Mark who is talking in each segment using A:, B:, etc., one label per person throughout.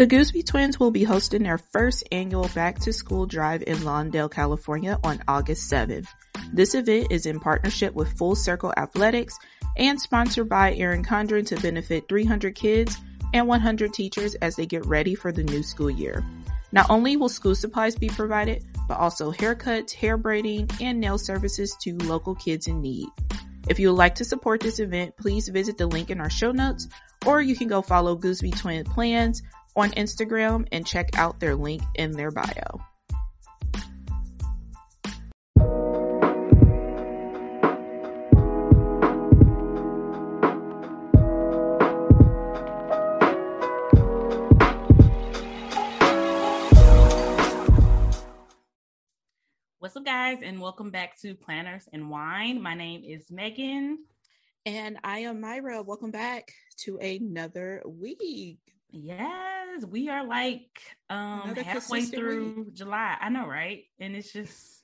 A: The Gooseby Twins will be hosting their first annual back to school drive in Lawndale, California on August 7th. This event is in partnership with Full Circle Athletics and sponsored by Erin Condren to benefit 300 kids and 100 teachers as they get ready for the new school year. Not only will school supplies be provided, but also haircuts, hair braiding, and nail services to local kids in need. If you would like to support this event, please visit the link in our show notes, or you can go follow Gooseby Twin Plans on Instagram and check out their link in their bio.
B: What's up, guys, and welcome back to Planners and Wine. My name is Megan.
A: And I am Myra. Welcome back to another week.
B: Yes, we are like um halfway through week. July. I know, right? And it's just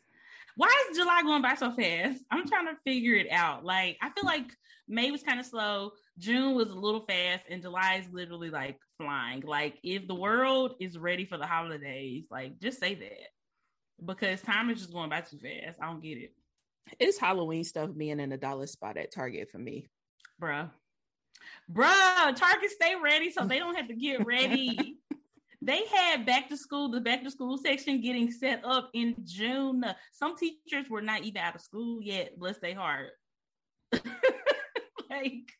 B: why is July going by so fast? I'm trying to figure it out. Like I feel like May was kind of slow, June was a little fast, and July is literally like flying. Like if the world is ready for the holidays, like just say that. Because time is just going by too fast. I don't get it.
A: It's Halloween stuff being in a dollar spot at Target for me.
B: Bruh. Bruh, Target stay ready so they don't have to get ready. they had back to school, the back to school section getting set up in June. Some teachers were not even out of school yet, bless their heart. like,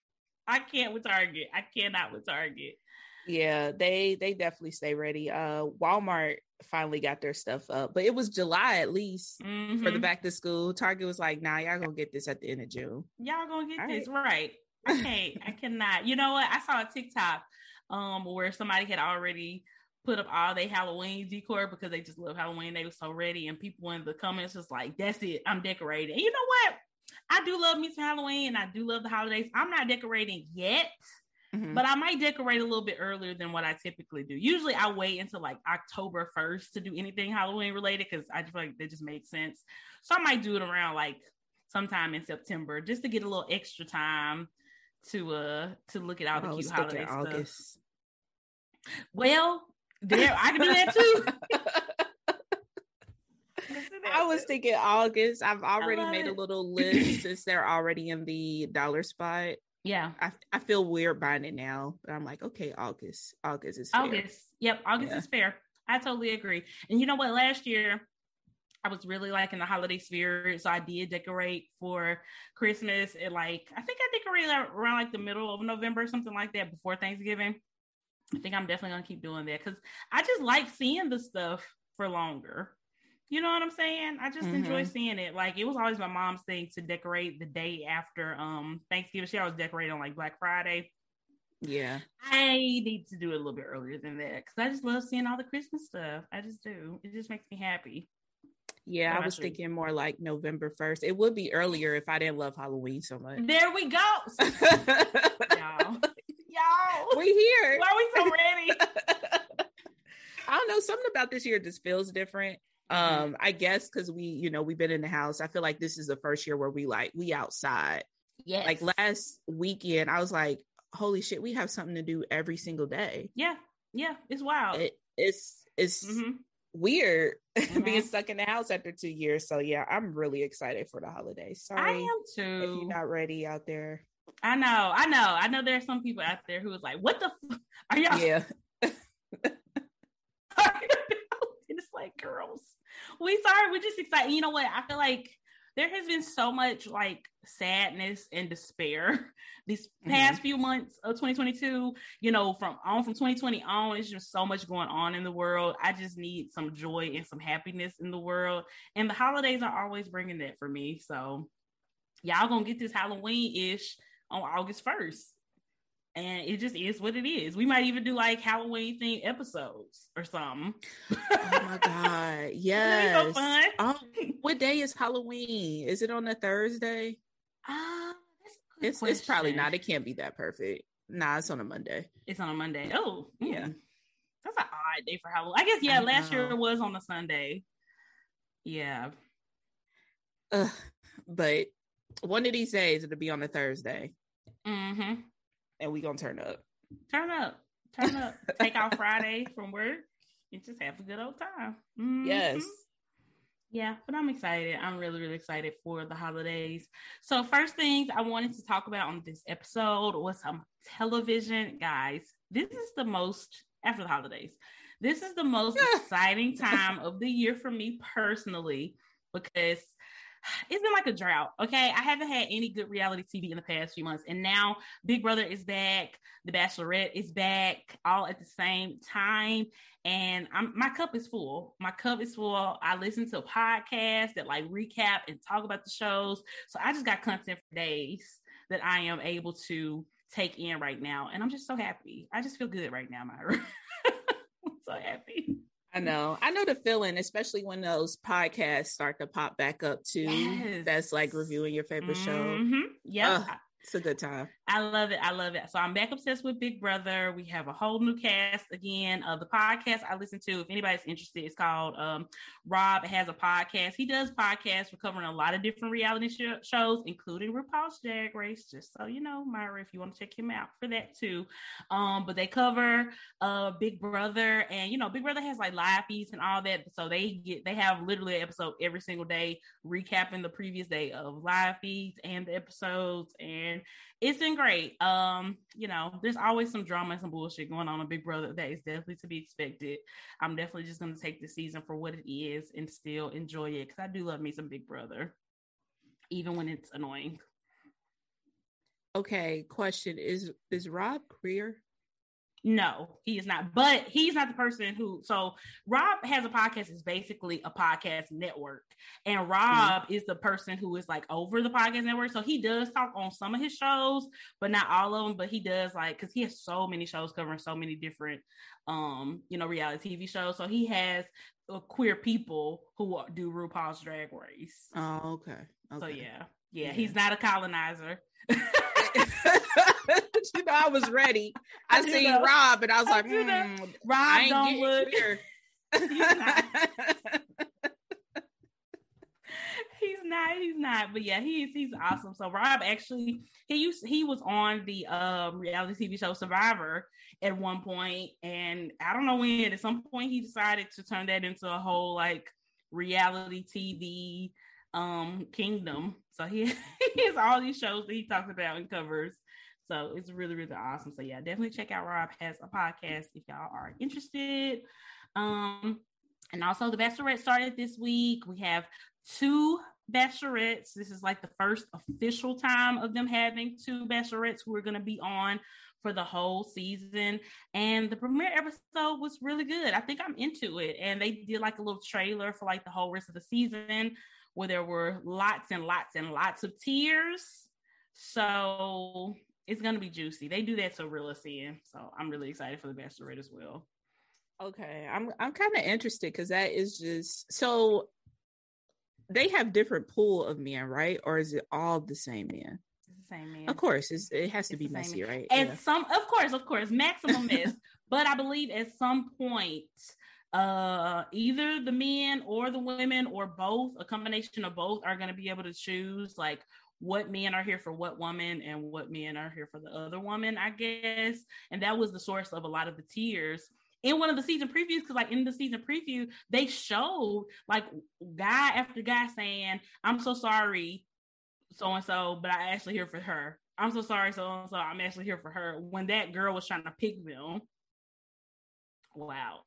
B: I can't with Target. I cannot with Target.
A: Yeah, they they definitely stay ready. Uh Walmart finally got their stuff up, but it was July at least mm-hmm. for the mm-hmm. back to school. Target was like, "Nah, y'all gonna get this at the end of June.
B: Y'all gonna get All this right. right. I can't. I cannot. You know what? I saw a TikTok um where somebody had already put up all their Halloween decor because they just love Halloween. They were so ready, and people in the comments was like, "That's it. I'm decorating." And you know what? I do love me some Halloween, and I do love the holidays. I'm not decorating yet. Mm-hmm. But I might decorate a little bit earlier than what I typically do. Usually I wait until like October 1st to do anything Halloween related because I just feel like that just makes sense. So I might do it around like sometime in September just to get a little extra time to uh to look at all the cute holiday stuff. August. Well, there I can do that too.
A: I was thinking August. I've already made it. a little list since they're already in the dollar spot.
B: Yeah.
A: I, I feel weird buying it now, but I'm like, okay, August. August is fair.
B: August. Yep, August yeah. is fair. I totally agree. And you know what? Last year I was really like in the holiday spirit. So I did decorate for Christmas and like I think I decorated around like the middle of November, something like that, before Thanksgiving. I think I'm definitely gonna keep doing that because I just like seeing the stuff for longer. You know what I'm saying? I just mm-hmm. enjoy seeing it. Like it was always my mom's thing to decorate the day after um Thanksgiving. She always decorated on like Black Friday.
A: Yeah.
B: I need to do it a little bit earlier than that because I just love seeing all the Christmas stuff. I just do. It just makes me happy.
A: Yeah, I was thinking more like November 1st. It would be earlier if I didn't love Halloween so much.
B: There we go. Y'all. Y'all.
A: We here.
B: Why are we so ready?
A: I don't know. Something about this year just feels different. Mm-hmm. Um, I guess because we, you know, we've been in the house. I feel like this is the first year where we like we outside.
B: Yeah.
A: Like last weekend, I was like, holy shit, we have something to do every single day.
B: Yeah. Yeah. It's wild.
A: It, it's it's mm-hmm. Weird mm-hmm. being stuck in the house after two years. So yeah, I'm really excited for the holidays. Sorry. I
B: am too.
A: If you're not ready out there.
B: I know, I know, I know. There are some people out there who is like, "What the? F- are y'all?"
A: Yeah.
B: it's like, girls, we sorry. We're just excited. You know what? I feel like there has been so much like sadness and despair these past mm-hmm. few months of 2022 you know from on from 2020 on it's just so much going on in the world. I just need some joy and some happiness in the world and the holidays are always bringing that for me. So y'all gonna get this halloween-ish on august 1st and it just is what it is. We might even do like Halloween themed episodes or something.
A: oh my god, yes! so. Oh, what day is Halloween? Is it on a Thursday?
B: Uh,
A: it's question. it's probably not. It can't be that perfect. Nah, it's on a Monday.
B: It's on a Monday. Oh, yeah. That's an odd day for Halloween. I guess yeah. I last year it was on a Sunday. Yeah.
A: Uh, but one of these days it'll be on a Thursday.
B: Mm-hmm.
A: And we gonna turn up.
B: Turn up. Turn up. Take out Friday from work and just have a good old time.
A: Mm-hmm. Yes.
B: Yeah, but I'm excited. I'm really, really excited for the holidays. So, first things I wanted to talk about on this episode was some television. Guys, this is the most, after the holidays, this is the most exciting time of the year for me personally because it's been like a drought. Okay. I haven't had any good reality TV in the past few months. And now Big Brother is back. The Bachelorette is back all at the same time. And I'm, my cup is full. My cup is full. I listen to podcasts that like recap and talk about the shows. So I just got content for days that I am able to take in right now. And I'm just so happy. I just feel good right now, Myra. I'm so happy.
A: I know. I know the feeling, especially when those podcasts start to pop back up too. Yes. That's like reviewing your favorite
B: mm-hmm.
A: show.
B: Yeah.
A: It's a good time.
B: I love it. I love it. So I'm back obsessed with Big Brother. We have a whole new cast again. of the podcast I listen to, if anybody's interested, it's called um, Rob has a podcast. He does podcasts. We're covering a lot of different reality sh- shows, including RuPaul's Drag Race. Just so you know, Myra, if you want to check him out for that too. Um, but they cover uh, Big Brother, and you know, Big Brother has like live feeds and all that. So they get they have literally an episode every single day, recapping the previous day of live feeds and the episodes and it's been great. Um, you know, there's always some drama and some bullshit going on in Big Brother that is definitely to be expected. I'm definitely just gonna take the season for what it is and still enjoy it because I do love me some Big Brother, even when it's annoying.
A: Okay, question is is Rob queer?
B: No, he is not. But he's not the person who. So Rob has a podcast. It's basically a podcast network, and Rob mm-hmm. is the person who is like over the podcast network. So he does talk on some of his shows, but not all of them. But he does like because he has so many shows covering so many different, um, you know, reality TV shows. So he has uh, queer people who do RuPaul's Drag Race.
A: Oh, okay. okay.
B: So yeah, yeah, yeah, he's not a colonizer.
A: you know, I was ready. I, I seen know. Rob, and I was I like, mm,
B: Rob don't look. he's not. he's not. He's not. But yeah, he's he's awesome. So Rob actually he used he was on the um reality TV show Survivor at one point, and I don't know when. At some point, he decided to turn that into a whole like reality TV um kingdom. So he, he has all these shows that he talks about and covers. So it's really, really awesome. So yeah, definitely check out Rob has a podcast if y'all are interested. Um, and also the Bachelorette started this week. We have two bachelorettes. This is like the first official time of them having two bachelorettes who are going to be on for the whole season. And the premiere episode was really good. I think I'm into it. And they did like a little trailer for like the whole rest of the season where there were lots and lots and lots of tears. So it's gonna be juicy. They do that to reel us in. So I'm really excited for the Bachelorette as well.
A: Okay, I'm I'm kind of interested because that is just so they have different pool of men, right? Or is it all the same men?
B: the same man.
A: Of course, it has to it's be messy, man. right?
B: And yeah. some, of course, of course, maximum mess. but I believe at some point, uh, either the men or the women or both, a combination of both, are going to be able to choose like what men are here for what woman and what men are here for the other woman, I guess. And that was the source of a lot of the tears in one of the season previews because like in the season preview they showed like guy after guy saying i'm so sorry so and so but i actually here for her. I'm so sorry so and so i'm actually here for her. When that girl was trying to pick them. Wow.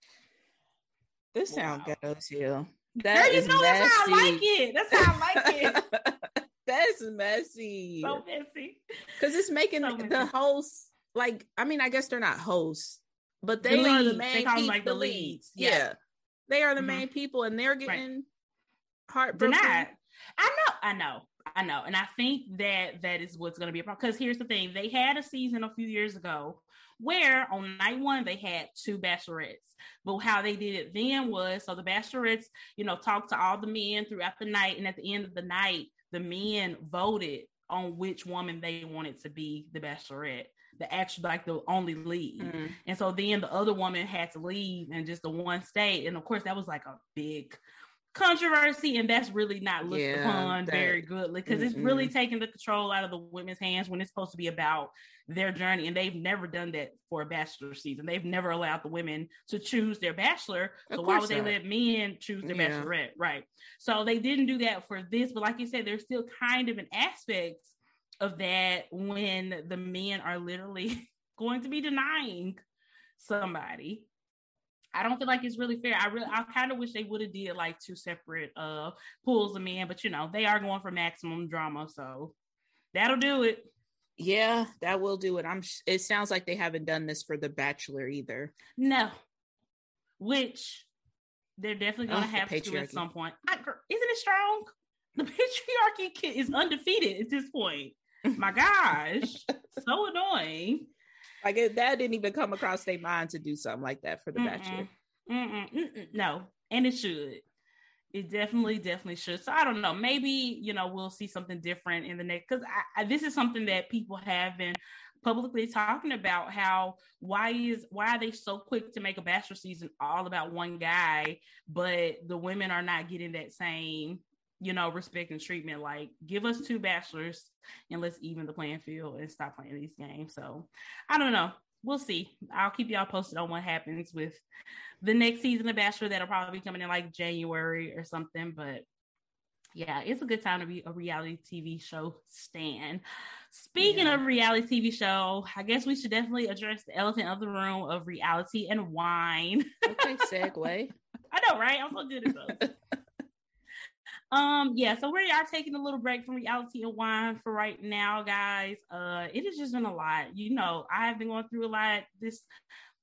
A: This wow. sounds good too.
B: That Girl, you know messy. that's how i like it. That's how i like it
A: That's messy.
B: So messy.
A: Because it's making so the hosts like I mean, I guess they're not hosts, but they the are the main. They call them like the leads. Yeah. yeah. They are the mm-hmm. main people and they're getting right. heartbroken.
B: They're not. I know, I know. I know. And I think that that is what's going to be a problem. Because here's the thing they had a season a few years ago where on night one they had two bachelorettes. But how they did it then was so the bachelorettes, you know, talked to all the men throughout the night. And at the end of the night, the men voted on which woman they wanted to be the bachelorette the actual like the only lead. Mm-hmm. And so then the other woman had to leave and just the one stayed. And of course that was like a big controversy and that's really not looked yeah, upon that, very goodly because it's really taking the control out of the women's hands when it's supposed to be about their journey and they've never done that for a bachelor season they've never allowed the women to choose their bachelor so why would not. they let men choose their yeah. bachelorette right so they didn't do that for this but like you said there's still kind of an aspect of that when the men are literally going to be denying somebody I don't feel like it's really fair. I really, I kind of wish they would have did like two separate uh pools of men, but you know they are going for maximum drama, so that'll do it.
A: Yeah, that will do it. I'm. It sounds like they haven't done this for The Bachelor either.
B: No, which they're definitely going to oh, have to at some point. I, isn't it strong? The patriarchy is undefeated at this point. My gosh, so annoying.
A: Like it, that didn't even come across their mind to do something like that for the mm-mm, bachelor.
B: Mm-mm, mm-mm, no, and it should. It definitely, definitely should. So I don't know. Maybe you know we'll see something different in the next because this is something that people have been publicly talking about. How why is why are they so quick to make a bachelor season all about one guy, but the women are not getting that same you know, respect and treatment. Like, give us two bachelors and let's even the playing field and stop playing these games. So, I don't know. We'll see. I'll keep y'all posted on what happens with the next season of Bachelor. That'll probably be coming in like January or something. But yeah, it's a good time to be a reality TV show stan. Speaking yeah. of reality TV show, I guess we should definitely address the elephant of the room of reality and wine.
A: Okay, segue.
B: I know, right? I'm so good at those. Um, yeah, so we are taking a little break from reality and wine for right now, guys. Uh, it has just been a lot. You know, I have been going through a lot this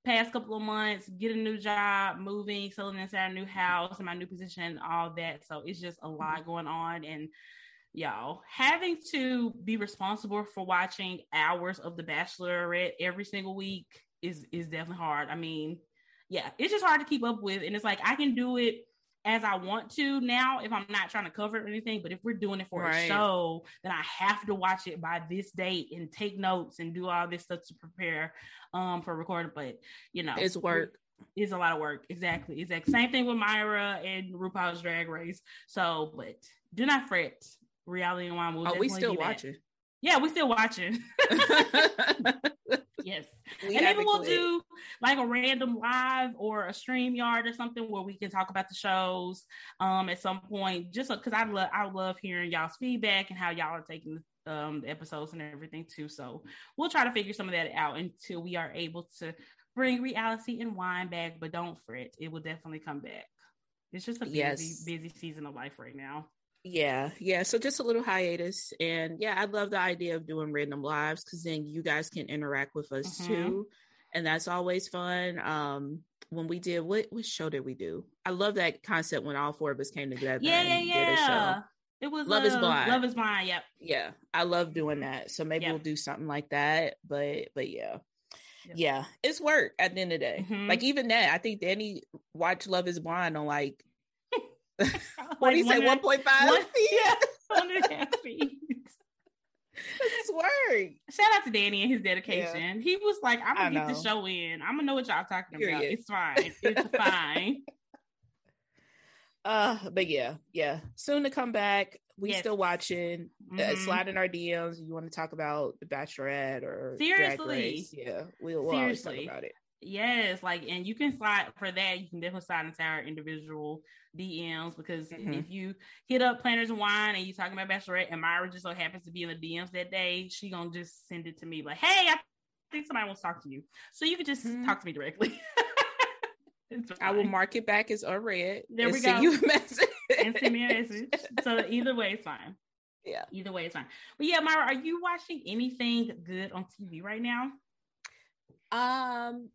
B: past couple of months, get a new job, moving, selling inside a new house, and my new position, all that. So it's just a lot going on. And y'all having to be responsible for watching hours of The Bachelorette every single week is is definitely hard. I mean, yeah, it's just hard to keep up with. And it's like I can do it as I want to now if I'm not trying to cover it or anything. But if we're doing it for right. a show, then I have to watch it by this date and take notes and do all this stuff to prepare um for recording. But you know,
A: it's work.
B: It's a lot of work. Exactly. Exactly. Same thing with Myra and RuPaul's Drag Race. So, but do not fret. Reality and wine will.
A: Are we still watching?
B: Yeah, we still watching. yes. We and maybe we'll do like a random live or a stream yard or something where we can talk about the shows um at some point just because I love I love hearing y'all's feedback and how y'all are taking um the episodes and everything too. So we'll try to figure some of that out until we are able to bring reality and wine back, but don't fret, it will definitely come back. It's just a busy, yes. busy season of life right now.
A: Yeah, yeah. So just a little hiatus. And yeah, I love the idea of doing random lives because then you guys can interact with us mm-hmm. too. And that's always fun. Um, when we did what what show did we do? I love that concept when all four of us came together.
B: Yeah, yeah, yeah. It was
A: Love uh, is Blind.
B: Love is Blind. Yep.
A: Yeah, I love doing that. So maybe yep. we'll do something like that. But but yeah. Yep. Yeah, it's work at the end of the day. Mm-hmm. Like even that, I think Danny watched Love is Blind on like what do you say? One point five feet. Yeah, one and a half feet.
B: Shout out to Danny and his dedication. Yeah. He was like, "I'm gonna get the show in. I'm gonna know what y'all talking Period. about. It's fine. It's fine."
A: Uh, but yeah, yeah. Soon to come back. We yes. still watching. Uh, mm-hmm. Uh, slide in our DMs. You want to talk about the Bachelorette or
B: seriously?
A: Yeah, we'll, we'll Seriously. talk about it.
B: Yes, like, and you can slide for that. You can definitely slide into our individual DMs because mm-hmm. if you hit up Planners and Wine and you're talking about Bachelorette and Myra just so happens to be in the DMs that day, she gonna just send it to me like, "Hey, I think somebody wants to talk to you," so you can just mm-hmm. talk to me directly.
A: I will mark it back as unread.
B: There we go. You a message and send me a message. So either way, it's fine.
A: Yeah,
B: either way, it's fine. But yeah, Myra, are you watching anything good on TV right now?
A: Um,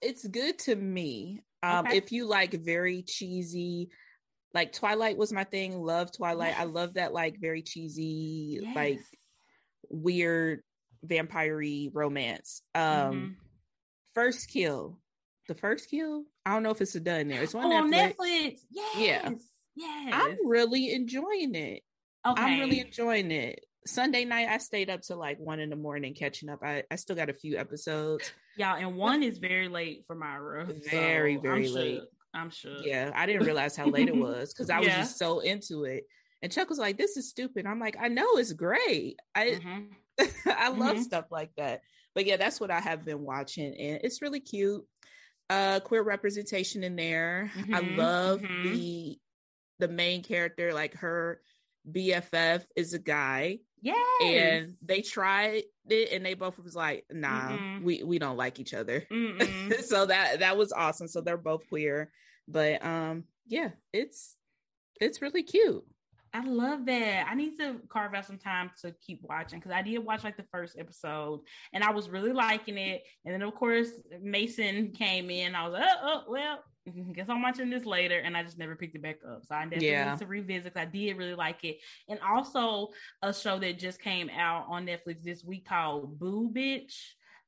A: it's good to me. Um, okay. if you like very cheesy, like Twilight was my thing. Love Twilight. Yes. I love that like very cheesy, yes. like weird vampire romance. Um mm-hmm. First Kill. The First Kill? I don't know if it's a done there. It's on
B: oh, Netflix. Netflix. Yes. Yeah. Yes.
A: I'm really enjoying it. Okay. I'm really enjoying it. Sunday night, I stayed up till like one in the morning catching up. I, I still got a few episodes.
B: Yeah, and one is very late for Myra.
A: Very, so very
B: I'm
A: late.
B: Sure. I'm sure.
A: Yeah, I didn't realize how late it was because I was yeah. just so into it. And Chuck was like, "This is stupid." I'm like, "I know it's great. I mm-hmm. I love mm-hmm. stuff like that." But yeah, that's what I have been watching, and it's really cute. Uh, queer representation in there. Mm-hmm. I love mm-hmm. the the main character, like her BFF is a guy.
B: Yeah.
A: And they tried it and they both was like, nah, mm we we don't like each other. so that that was awesome. So they're both queer. But um yeah, it's it's really cute.
B: I love that. I need to carve out some time to keep watching because I did watch like the first episode and I was really liking it. And then of course Mason came in. I was like, oh, oh well, guess I'm watching this later, and I just never picked it back up. So I definitely yeah. need to revisit. Because I did really like it, and also a show that just came out on Netflix this week called Boo Bitch.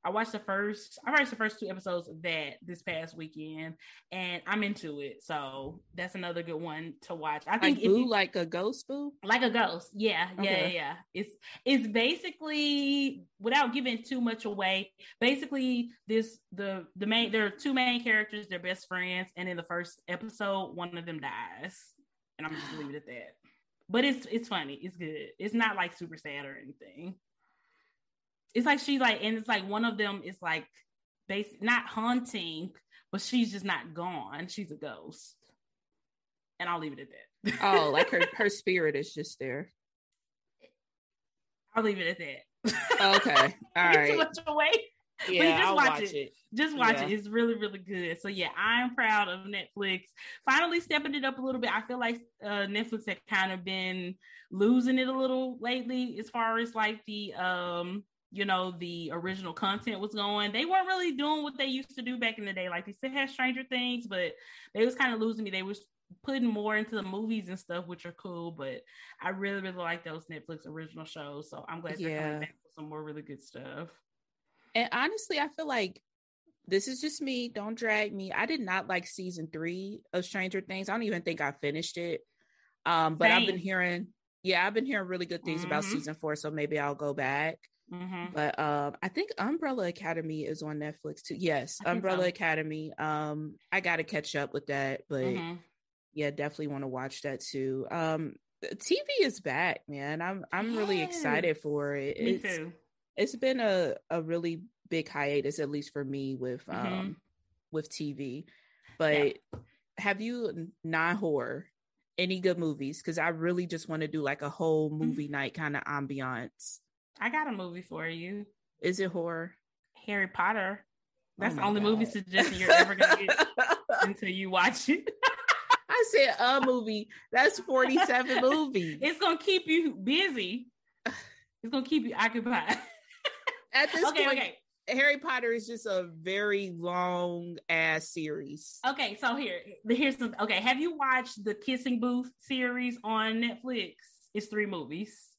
B: I watched the first, I watched the first two episodes of that this past weekend, and I'm into it. So that's another good one to watch. I think
A: like boo, you, like a ghost boo,
B: like a ghost. Yeah, okay. yeah, yeah. It's it's basically without giving too much away. Basically, this the the main there are two main characters. They're best friends, and in the first episode, one of them dies, and I'm just leave it at that. But it's it's funny. It's good. It's not like super sad or anything it's like she like and it's like one of them is like basic not haunting but she's just not gone she's a ghost and i'll leave it at that
A: oh like her her spirit is just there
B: i'll leave it at
A: that okay all right
B: too much away
A: yeah, just I'll watch, watch it.
B: it. Just watch yeah. it. It's really, really good. So yeah, I'm proud of Netflix finally stepping it up a little bit. I feel like uh, Netflix had kind of been losing it a little lately as far as like the um you know the original content was going. They weren't really doing what they used to do back in the day. Like they still had stranger things but they was kind of losing me. They was putting more into the movies and stuff which are cool but i really really like those netflix original shows so i'm glad they're coming back with some more really good stuff.
A: And honestly i feel like this is just me. Don't drag me. I did not like season three of stranger things. I don't even think i finished it. Um but Same. i've been hearing yeah i've been hearing really good things mm-hmm. about season four so maybe i'll go back Mm-hmm. But um, I think Umbrella Academy is on Netflix too. Yes, Umbrella so. Academy. Um, I got to catch up with that, but mm-hmm. yeah, definitely want to watch that too. Um, TV is back, man. I'm I'm yes. really excited for it.
B: Me
A: it's,
B: too.
A: It's been a a really big hiatus, at least for me, with mm-hmm. um with TV. But yeah. have you non horror any good movies? Because I really just want to do like a whole mm-hmm. movie night kind of ambiance.
B: I got a movie for you.
A: Is it horror?
B: Harry Potter. Oh That's oh the only God. movie suggestion you're ever gonna get until you watch it.
A: I said a movie. That's 47 movies.
B: It's gonna keep you busy. It's gonna keep you occupied.
A: At this okay, point, okay. Harry Potter is just a very long ass series.
B: Okay, so here, here's some. Okay, have you watched the Kissing Booth series on Netflix? It's three movies.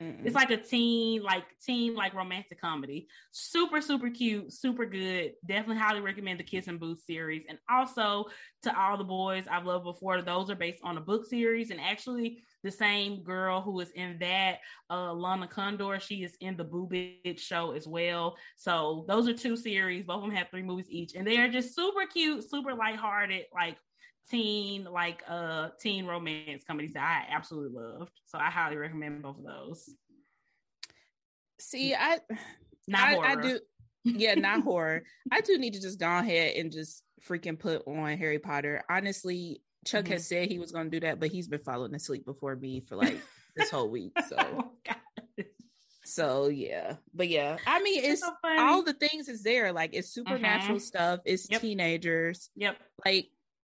B: Mm-mm. It's like a teen, like teen, like romantic comedy. Super, super cute, super good. Definitely highly recommend the Kissing Booth series. And also to all the boys I've loved before, those are based on a book series. And actually, the same girl who is in that, uh, Lana Condor, she is in the Boo Bitch show as well. So those are two series. Both of them have three movies each, and they are just super cute, super lighthearted, like teen like uh teen romance comedies that I absolutely loved. So I highly recommend both of those.
A: See, I not I, horror. I do yeah, not horror. I do need to just go ahead and just freaking put on Harry Potter. Honestly, Chuck mm-hmm. has said he was going to do that, but he's been falling asleep before me for like this whole week. So, oh, so yeah, but yeah, I mean, it's, it's so all the things is there. Like it's supernatural mm-hmm. stuff. It's yep. teenagers.
B: Yep.
A: Like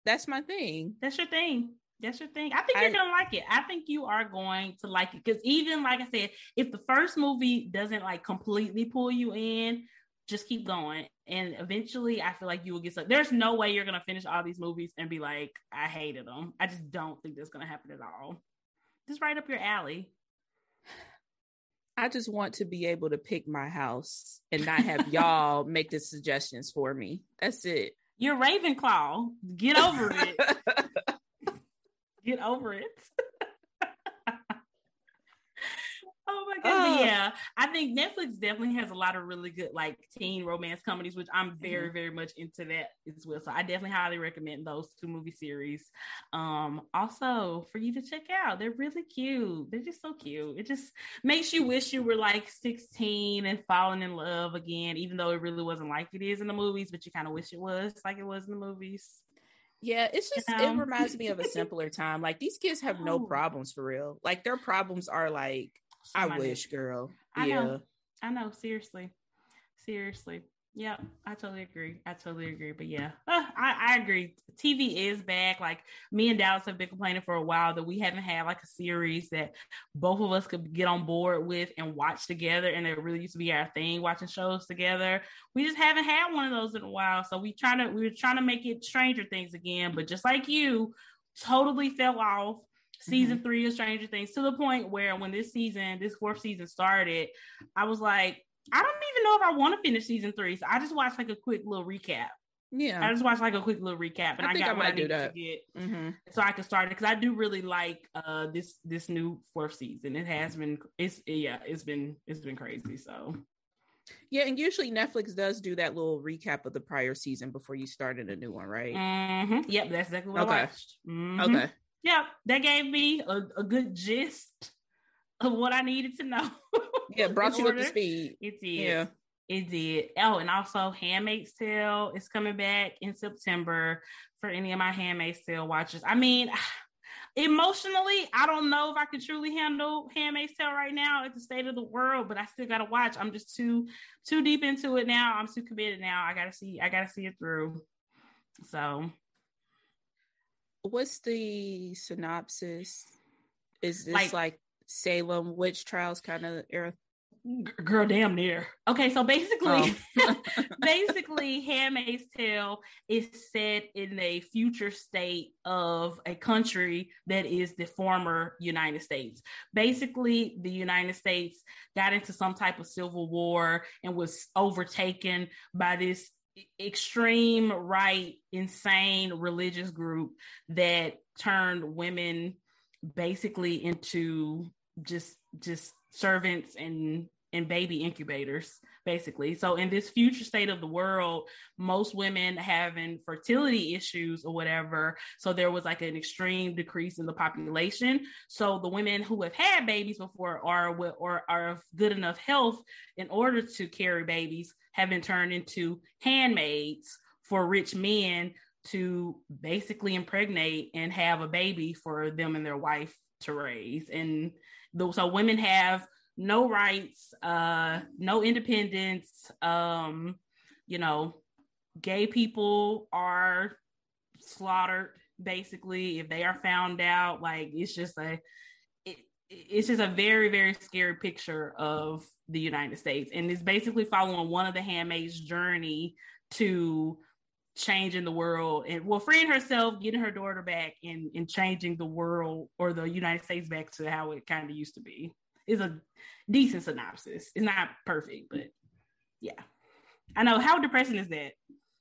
A: that's my thing.
B: That's your thing. That's your thing. I think you're I, gonna like it. I think you are going to like it because even like I said, if the first movie doesn't like completely pull you in, just keep going. And eventually, I feel like you will get stuck. There's no way you're going to finish all these movies and be like, I hated them. I just don't think that's going to happen at all. Just right up your alley.
A: I just want to be able to pick my house and not have y'all make the suggestions for me. That's it.
B: You're Ravenclaw. Get over it. Get over it. uh, yeah, I think Netflix definitely has a lot of really good like teen romance comedies, which I'm very, mm-hmm. very much into that as well. So I definitely highly recommend those two movie series. Um, also for you to check out. They're really cute. They're just so cute. It just makes you wish you were like 16 and falling in love again, even though it really wasn't like it is in the movies, but you kind of wish it was like it was in the movies.
A: Yeah, it's just you know? it reminds me of a simpler time. Like these kids have no problems for real. Like their problems are like I wish, girl.
B: I yeah. know. I know. Seriously. Seriously. Yep, I totally agree. I totally agree. But yeah, uh, I, I agree. TV is back. Like me and Dallas have been complaining for a while that we haven't had like a series that both of us could get on board with and watch together. And it really used to be our thing, watching shows together. We just haven't had one of those in a while. So we trying to we were trying to make it Stranger Things again, but just like you, totally fell off season mm-hmm. three of Stranger Things to the point where when this season, this fourth season started, I was like, I don't even know if I want to finish season three. So I just watched like a quick little recap. Yeah, I just watched like a quick little recap, and I, I got I what I needed to get, mm-hmm. so I could start it because I do really like uh this this new fourth season. It has been it's yeah it's been it's been crazy. So
A: yeah, and usually Netflix does do that little recap of the prior season before you started a new one, right?
B: Mm-hmm. Yep, that's exactly what
A: okay.
B: I watched.
A: Mm-hmm. Okay,
B: yeah, that gave me a, a good gist of what I needed to know.
A: yeah, brought you up to speed.
B: It did. Yeah. It did. Oh, and also Handmaid's Tale is coming back in September for any of my Handmaid's Tale watchers. I mean, emotionally, I don't know if I can truly handle Handmaid's Tale right now at the state of the world, but I still gotta watch. I'm just too too deep into it now. I'm too committed now. I gotta see, I gotta see it through. So
A: what's the synopsis? Is this like, like Salem witch trials kind of era?
B: Girl, damn near. Okay, so basically, oh. basically, Handmaid's Tale is set in a future state of a country that is the former United States. Basically, the United States got into some type of civil war and was overtaken by this extreme right, insane religious group that turned women basically into just just servants and and baby incubators basically so in this future state of the world most women having fertility issues or whatever so there was like an extreme decrease in the population so the women who have had babies before are or are of good enough health in order to carry babies have been turned into handmaids for rich men to basically impregnate and have a baby for them and their wife to raise. And so women have no rights, uh, no independence. Um, you know, gay people are slaughtered basically if they are found out. Like it's just a it's just a very very scary picture of the united states and it's basically following one of the handmaids journey to changing the world and well freeing herself getting her daughter back and, and changing the world or the united states back to how it kind of used to be is a decent synopsis it's not perfect but yeah i know how depressing is that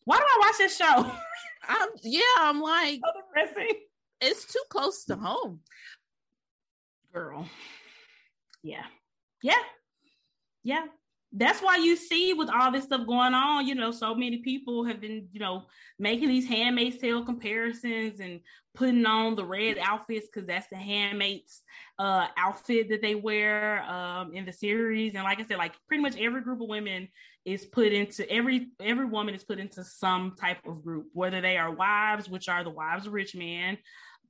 B: why do i watch this show
A: I'm, yeah i'm like so depressing it's too close to home
B: girl. Yeah. Yeah. Yeah. That's why you see with all this stuff going on, you know, so many people have been, you know, making these handmaid's tale comparisons and putting on the red outfits because that's the handmaid's uh, outfit that they wear um, in the series. And like I said, like pretty much every group of women is put into every every woman is put into some type of group, whether they are wives, which are the wives of rich men.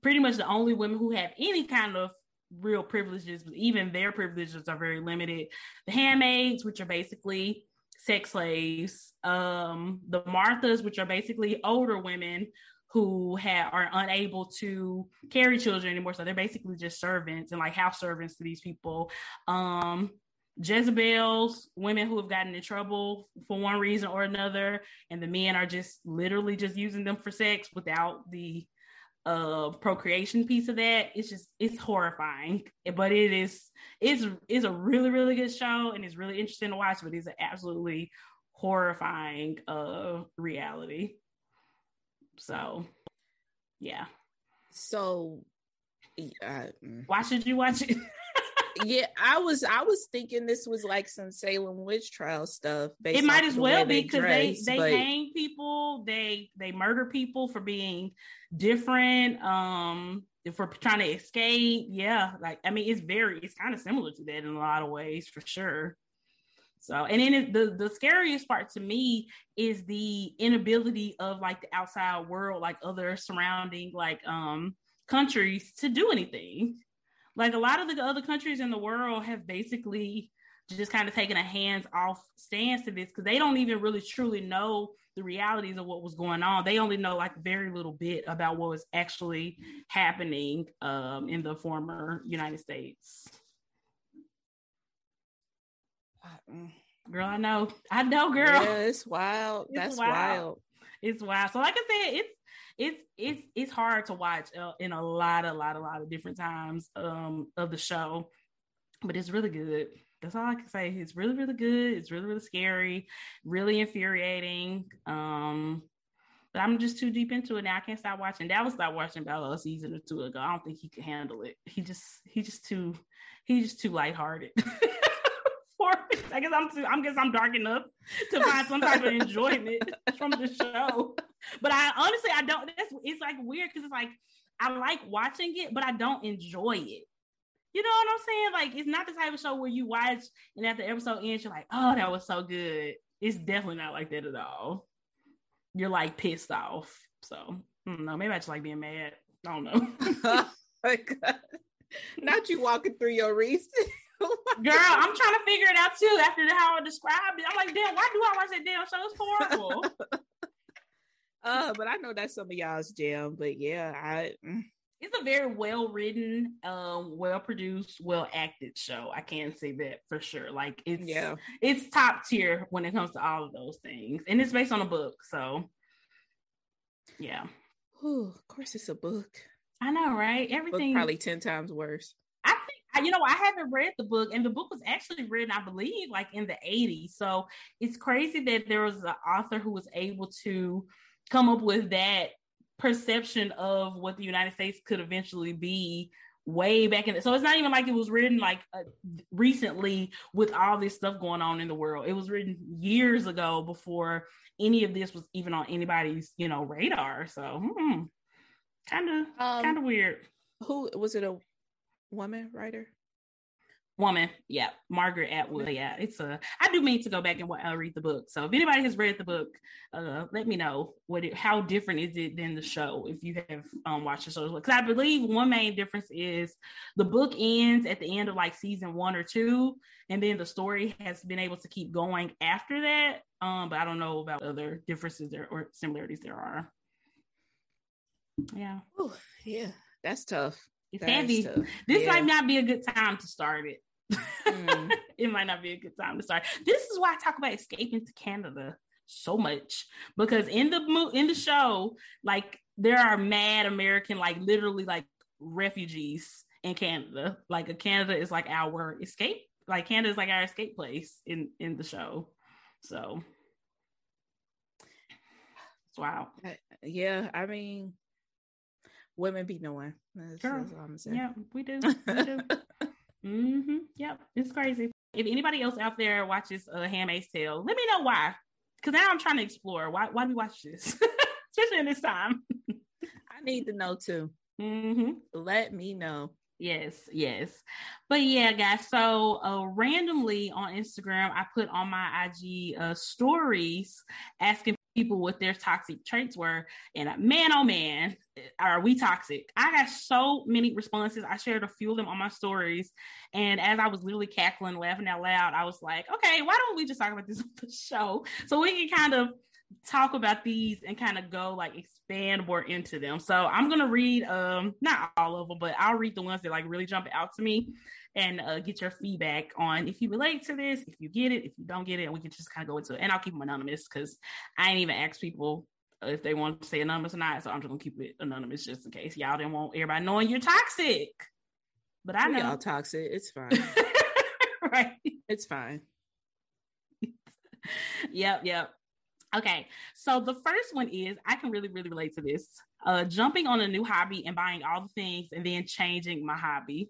B: Pretty much the only women who have any kind of real privileges, but even their privileges are very limited. The handmaids, which are basically sex slaves, um, the Marthas, which are basically older women who are unable to carry children anymore. So they're basically just servants and like house servants to these people. Um, Jezebels, women who have gotten in trouble for one reason or another, and the men are just literally just using them for sex without the uh procreation piece of that. It's just it's horrifying. But it is it's it's a really, really good show and it's really interesting to watch, but it's an absolutely horrifying uh reality. So yeah.
A: So
B: uh, why should you watch it?
A: yeah, I was I was thinking this was like some Salem witch trial stuff.
B: It might as well be because they they, but... hang people, they they murder people for being different, um, for trying to escape. Yeah, like I mean, it's very it's kind of similar to that in a lot of ways for sure. So, and then it, the the scariest part to me is the inability of like the outside world, like other surrounding like um countries, to do anything like a lot of the other countries in the world have basically just kind of taken a hands off stance to this because they don't even really truly know the realities of what was going on. They only know like very little bit about what was actually happening um, in the former United States. Mm. Girl, I know. I know, girl.
A: Yeah, it's wild. It's That's wild. wild.
B: It's wild. So, like I said, it's it's it's it's hard to watch uh, in a lot, a lot, a lot of different times um, of the show, but it's really good. That's all I can say. It's really, really good. It's really, really scary, really infuriating. Um, but I'm just too deep into it now. I can't stop watching. Dallas stopped watching about a season or two ago. I don't think he could handle it. He just he just too he just too lighthearted. For I guess I'm too I guess I'm dark enough to find some type of enjoyment from the show. But I honestly I don't. That's it's like weird because it's like I like watching it, but I don't enjoy it. You know what I'm saying? Like it's not the type of show where you watch and at the episode ends, you're like, oh, that was so good. It's definitely not like that at all. You're like pissed off. So no. Maybe I just like being mad. I don't know.
A: oh not you walking through your reason.
B: oh Girl, I'm trying to figure it out too after how I described it. I'm like, damn, why do I watch that damn show? It's horrible.
A: Uh, but I know that's some of y'all's jam. But yeah, I
B: mm. it's a very well written, um, well produced, well acted show. I can say that for sure. Like it's yeah, it's top tier when it comes to all of those things, and it's based on a book. So yeah,
A: Ooh, of course it's a book.
B: I know, right? Everything
A: book probably ten times worse.
B: I think you know I haven't read the book, and the book was actually written, I believe, like in the '80s. So it's crazy that there was an author who was able to come up with that perception of what the United States could eventually be way back in the, so it's not even like it was written like uh, recently with all this stuff going on in the world. It was written years ago before any of this was even on anybody's you know radar. So kind of kind of weird.
A: who was it a woman writer
B: woman. Yeah margaret atwood. Yeah it's a i do mean to go back and uh, read the book. So if anybody has read the book uh let me know what it, how different is it than the show if you have um watched the show because i believe one main difference is the book ends at the end of like season one or two and then the story has been able to keep going after that. Um but i don't know about other differences there or similarities there are. Yeah.
A: Ooh, yeah that's tough
B: it's heavy. This yeah. might not be a good time to start it. Mm. it might not be a good time to start. This is why I talk about escaping to Canada so much because in the mo- in the show, like there are mad American, like literally like refugees in Canada. Like a Canada is like our escape. Like Canada is like our escape place in in the show. So, wow.
A: Yeah, I mean, women be knowing. That's,
B: that's I'm saying. Yeah, we do. We do. mm-hmm. Yep, it's crazy. If anybody else out there watches uh, Handmaid's Tale, let me know why. Because now I'm trying to explore why why do we watch this, especially in this time.
A: I need to know too.
B: Mm-hmm.
A: Let me know.
B: Yes, yes. But yeah, guys. So uh, randomly on Instagram, I put on my IG uh, stories asking people what their toxic traits were. And uh, man, oh man, are we toxic? I got so many responses. I shared a few of them on my stories. And as I was literally cackling, laughing out loud, I was like, okay, why don't we just talk about this on the show? So we can kind of talk about these and kind of go like expand more into them. So I'm gonna read um not all of them, but I'll read the ones that like really jump out to me and uh, get your feedback on if you relate to this, if you get it, if you don't get it, and we can just kind of go into it. And I'll keep them anonymous because I ain't even ask people if they want to say anonymous or not. So I'm just gonna keep it anonymous just in case y'all didn't want everybody knowing you're toxic. But I know
A: y'all toxic. It's fine.
B: right.
A: It's fine.
B: yep, yep. Okay, so the first one is I can really, really relate to this. Uh, jumping on a new hobby and buying all the things and then changing my hobby.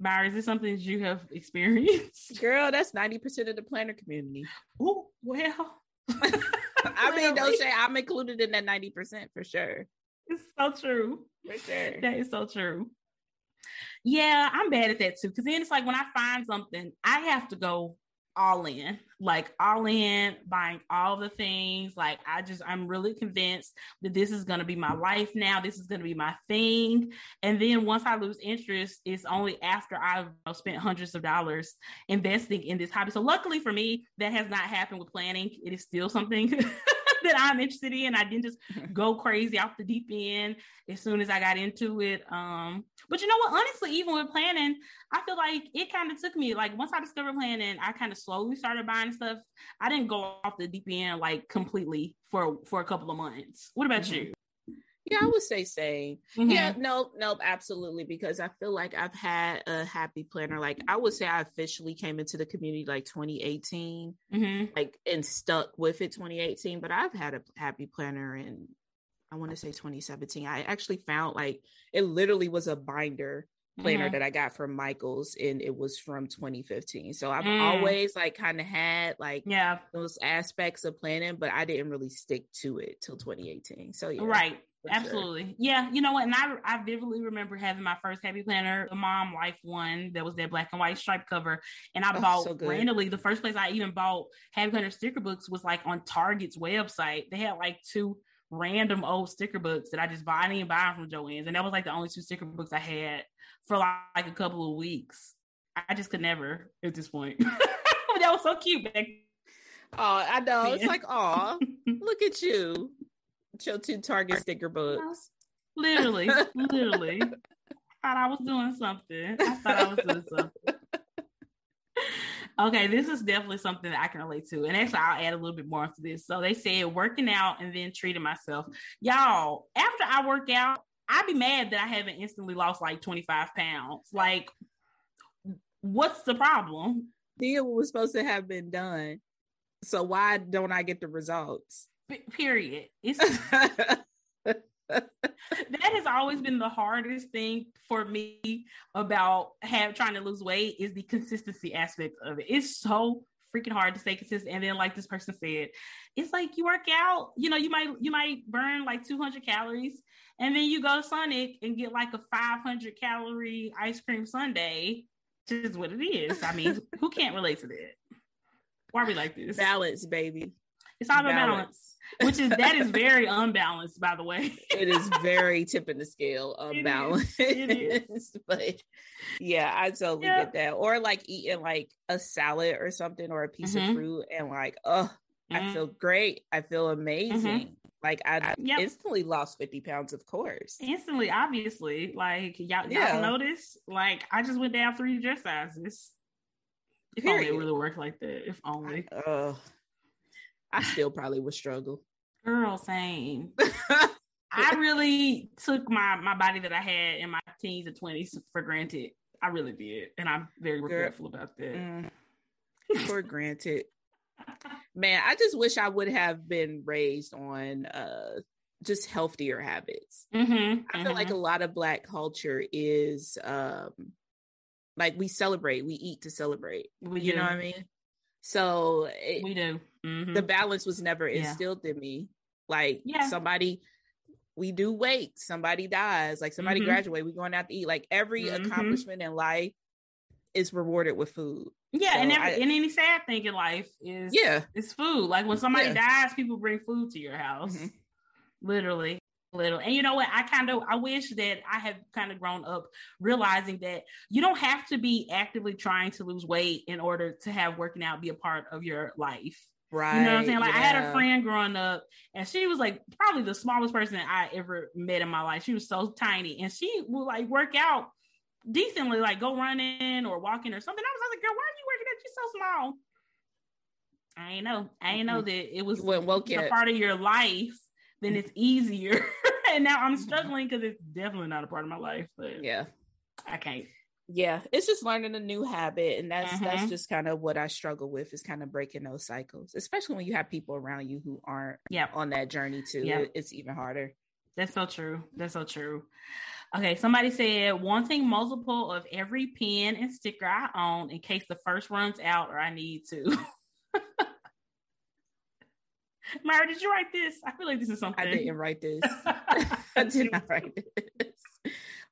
B: Myra, is this something that you have experienced?
A: Girl, that's 90% of the planner community.
B: Oh, well.
A: I mean, don't say I'm included in that 90% for sure.
B: It's so true.
A: For sure.
B: That is so true. Yeah, I'm bad at that too. Cause then it's like when I find something, I have to go all in, like all in, buying all the things. Like I just, I'm really convinced that this is going to be my life now. This is going to be my thing. And then once I lose interest, it's only after I've spent hundreds of dollars investing in this hobby. So luckily for me, that has not happened with planning. It is still something that I'm interested in. I didn't just go crazy off the deep end as soon as I got into it. Um, but you know what? Honestly, even with planning, I feel like it kind of took me like once I discovered planning, I kind of slowly started buying stuff. I didn't go off the deep end like completely for for a couple of months. What about mm-hmm. you?
A: Yeah, I would say same. Mm-hmm. Yeah, nope, nope, absolutely. Because I feel like I've had a happy planner. Like I would say I officially came into the community like 2018, mm-hmm. like and stuck with it 2018. But I've had a happy planner in I want to say 2017. I actually found like it literally was a binder planner mm-hmm. that I got from Michaels and it was from 2015. So I've mm. always like kind of had like
B: yeah
A: those aspects of planning, but I didn't really stick to it till 2018. So yeah.
B: Right. Absolutely. Yeah. You know what? And I, I vividly remember having my first happy planner, the mom life one that was that black and white stripe cover. And I oh, bought so randomly the first place I even bought happy planner sticker books was like on Target's website. They had like two random old sticker books that I just bought. I didn't buy them from Joann's. And that was like the only two sticker books I had for like, like a couple of weeks. I just could never at this point. that was so cute back.
A: Oh, I know. It's like, oh, look at you your two Target sticker books.
B: Literally, literally. thought I was doing something. I thought I was doing something. okay, this is definitely something that I can relate to. And actually, I'll add a little bit more to this. So they said working out and then treating myself. Y'all, after I work out, I'd be mad that I haven't instantly lost like 25 pounds. Like, what's the problem?
A: Deal was supposed to have been done. So why don't I get the results?
B: Period. It's that has always been the hardest thing for me about have trying to lose weight is the consistency aspect of it. It's so freaking hard to stay consistent. And then, like this person said, it's like you work out, you know, you might you might burn like 200 calories, and then you go to Sonic and get like a 500 calorie ice cream sundae. Just what it is. I mean, who can't relate to that? Why are we like this?
A: Balance, baby.
B: It's all about balance. balance which is that is very unbalanced, by the way.
A: it is very tipping the scale unbalanced. It is. It is. but yeah, I totally yeah. get that. Or like eating like a salad or something or a piece mm-hmm. of fruit and like, oh, mm-hmm. I feel great. I feel amazing. Mm-hmm. Like I yep. instantly lost 50 pounds, of course.
B: Instantly, obviously. Like y'all, yeah. y'all notice, like I just went down three dress sizes. If Period. only it really worked like that. If only.
A: Uh, I still probably would struggle.
B: Girl, same. I really took my my body that I had in my teens and twenties for granted. I really did, and I'm very regretful Girl, about that. Mm,
A: for granted, man. I just wish I would have been raised on uh just healthier habits. Mm-hmm, I mm-hmm. feel like mm-hmm. a lot of Black culture is um like we celebrate, we eat to celebrate. We you do. know what I mean? So
B: it, we do.
A: Mm-hmm. The balance was never instilled yeah. in me. Like yeah. somebody, we do wait. Somebody dies. Like somebody mm-hmm. graduate. We going out to eat. Like every mm-hmm. accomplishment in life is rewarded with food.
B: Yeah, so and, every, I, and any sad thing in life is
A: yeah,
B: it's food. Like when somebody yeah. dies, people bring food to your house. Mm-hmm. Literally little. And you know what? I kind of I wish that I had kind of grown up realizing that you don't have to be actively trying to lose weight in order to have working out be a part of your life. Right. You know what I'm saying? Like yeah. I had a friend growing up and she was like probably the smallest person I ever met in my life. She was so tiny and she would like work out decently, like go running or walking or something. I was, I was like, girl, why are you working out? You're so small. I ain't know. I ain't know that it was when woke a part of your life. Then it's easier. and now I'm struggling because it's definitely not a part of my life. But
A: yeah,
B: I can't.
A: Yeah, it's just learning a new habit, and that's mm-hmm. that's just kind of what I struggle with is kind of breaking those cycles, especially when you have people around you who aren't
B: yeah
A: on that journey too.
B: Yeah.
A: It's even harder.
B: That's so true. That's so true. Okay, somebody said wanting multiple of every pen and sticker I own in case the first runs out or I need to. Myra, did you write this? I feel like this is something.
A: I didn't write this. I did not write this.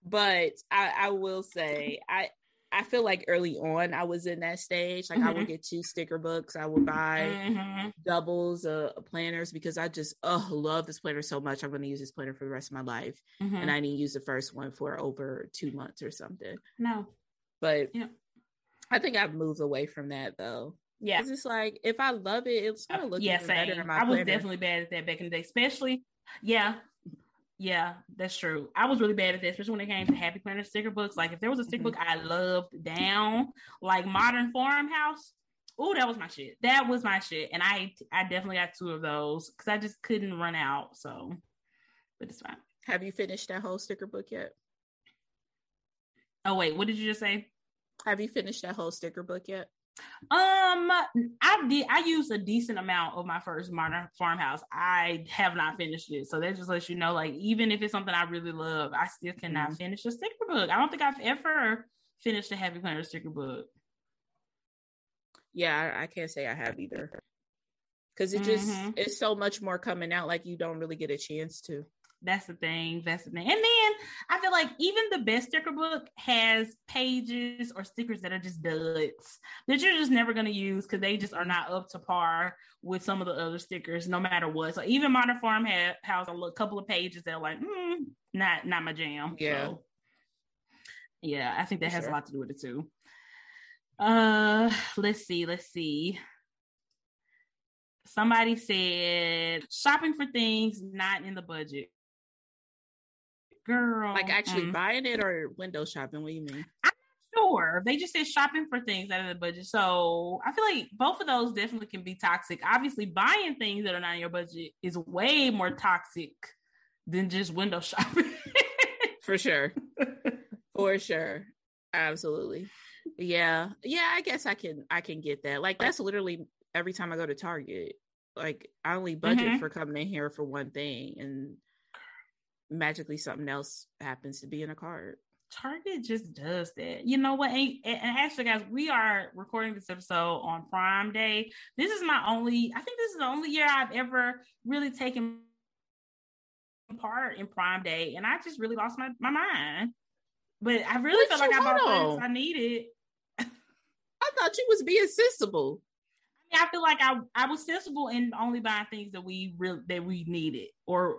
A: But I, I will say, I I feel like early on I was in that stage. Like mm-hmm. I would get two sticker books. I would buy mm-hmm. doubles of uh, planners because I just oh love this planner so much. I'm going to use this planner for the rest of my life, mm-hmm. and I didn't use the first one for over two months or something.
B: No,
A: but yeah. I think I've moved away from that though.
B: Yeah,
A: it's just like if I love it, it's gonna look yeah, better in my.
B: I
A: was
B: planner. definitely bad at that back in the day, especially. Yeah, yeah, that's true. I was really bad at that, especially when it came to Happy Planner sticker books. Like if there was a sticker mm-hmm. book I loved down, like Modern Farmhouse. Oh, that was my shit. That was my shit, and I I definitely got two of those because I just couldn't run out. So, but it's fine.
A: Have you finished that whole sticker book yet?
B: Oh wait, what did you just say?
A: Have you finished that whole sticker book yet?
B: Um, I did. I used a decent amount of my first modern farmhouse. I have not finished it, so that just lets you know, like, even if it's something I really love, I still cannot mm-hmm. finish a sticker book. I don't think I've ever finished a Happy Planner sticker book.
A: Yeah, I, I can't say I have either, because it just mm-hmm. it's so much more coming out. Like you don't really get a chance to.
B: That's the thing. That's the thing. And then I feel like even the best sticker book has pages or stickers that are just duds that you're just never going to use because they just are not up to par with some of the other stickers, no matter what. So even Modern Farmhouse has a couple of pages that are like, mm, not not my jam.
A: Yeah.
B: So, yeah, I think that For has sure. a lot to do with it too. Uh, let's see, let's see somebody said shopping for things not in the budget girl.
A: Like actually mm. buying it or window shopping? What do you mean?
B: I'm not sure. They just said shopping for things out of the budget. So I feel like both of those definitely can be toxic. Obviously, buying things that are not in your budget is way more toxic than just window shopping.
A: for sure. for sure. Absolutely. Yeah. Yeah, I guess I can I can get that. Like that's literally every time I go to Target. Like I only budget mm-hmm. for coming in here for one thing and magically something else happens to be in a card.
B: Target just does that. You know what? And, and actually, guys, we are recording this episode on Prime Day. This is my only, I think this is the only year I've ever really taken part in Prime Day. And I just really lost my, my mind. But I really felt like I bought things I needed.
A: I thought you was being sensible.
B: I mean, I feel like I I was sensible in only buying things that we real that we needed or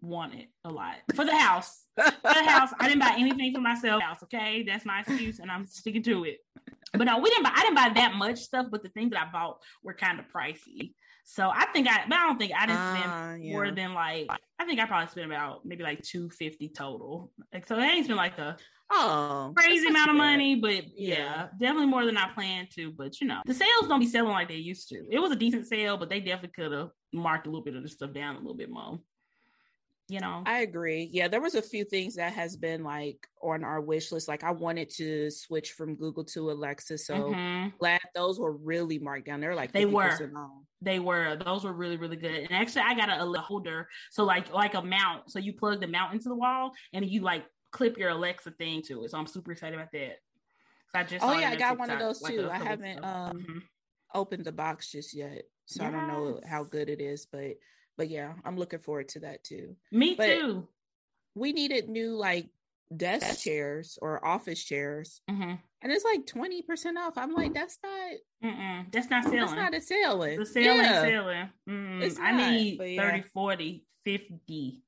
B: wanted a lot for the house. For the house, I didn't buy anything for myself. House, okay, that's my excuse, and I'm sticking to it. But no, we didn't buy. I didn't buy that much stuff, but the things that I bought were kind of pricey. So I think I, but I don't think I didn't spend uh, yeah. more than like I think I probably spent about maybe like two fifty total. Like so, it ain't been like a
A: oh
B: crazy amount of money, but yeah, yeah, definitely more than I planned to. But you know, the sales don't be selling like they used to. It was a decent sale, but they definitely could have marked a little bit of the stuff down a little bit more you know?
A: I agree. Yeah there was a few things that has been like on our wish list. Like i wanted to switch from google to alexa so mm-hmm. glad those were really marked down. They're like
B: they were. they were. Those were really really good. And actually i got a, a holder. So like like a mount. So you plug the mount into the wall and you like clip your alexa thing to it. So i'm super excited about that.
A: So i just oh yeah i got TikTok, one of those too. Like i haven't um mm-hmm. opened the box just yet so yes. i don't know how good it is but but yeah, I'm looking forward to that too.
B: Me but too.
A: We needed new like desk that's... chairs or office chairs,
B: mm-hmm.
A: and it's like twenty percent off. I'm like, that's not.
B: Mm-mm, that's not selling. That's
A: not a selling.
B: The sale yeah. ain't selling. Mm, it's I need yeah. 30, 40, 50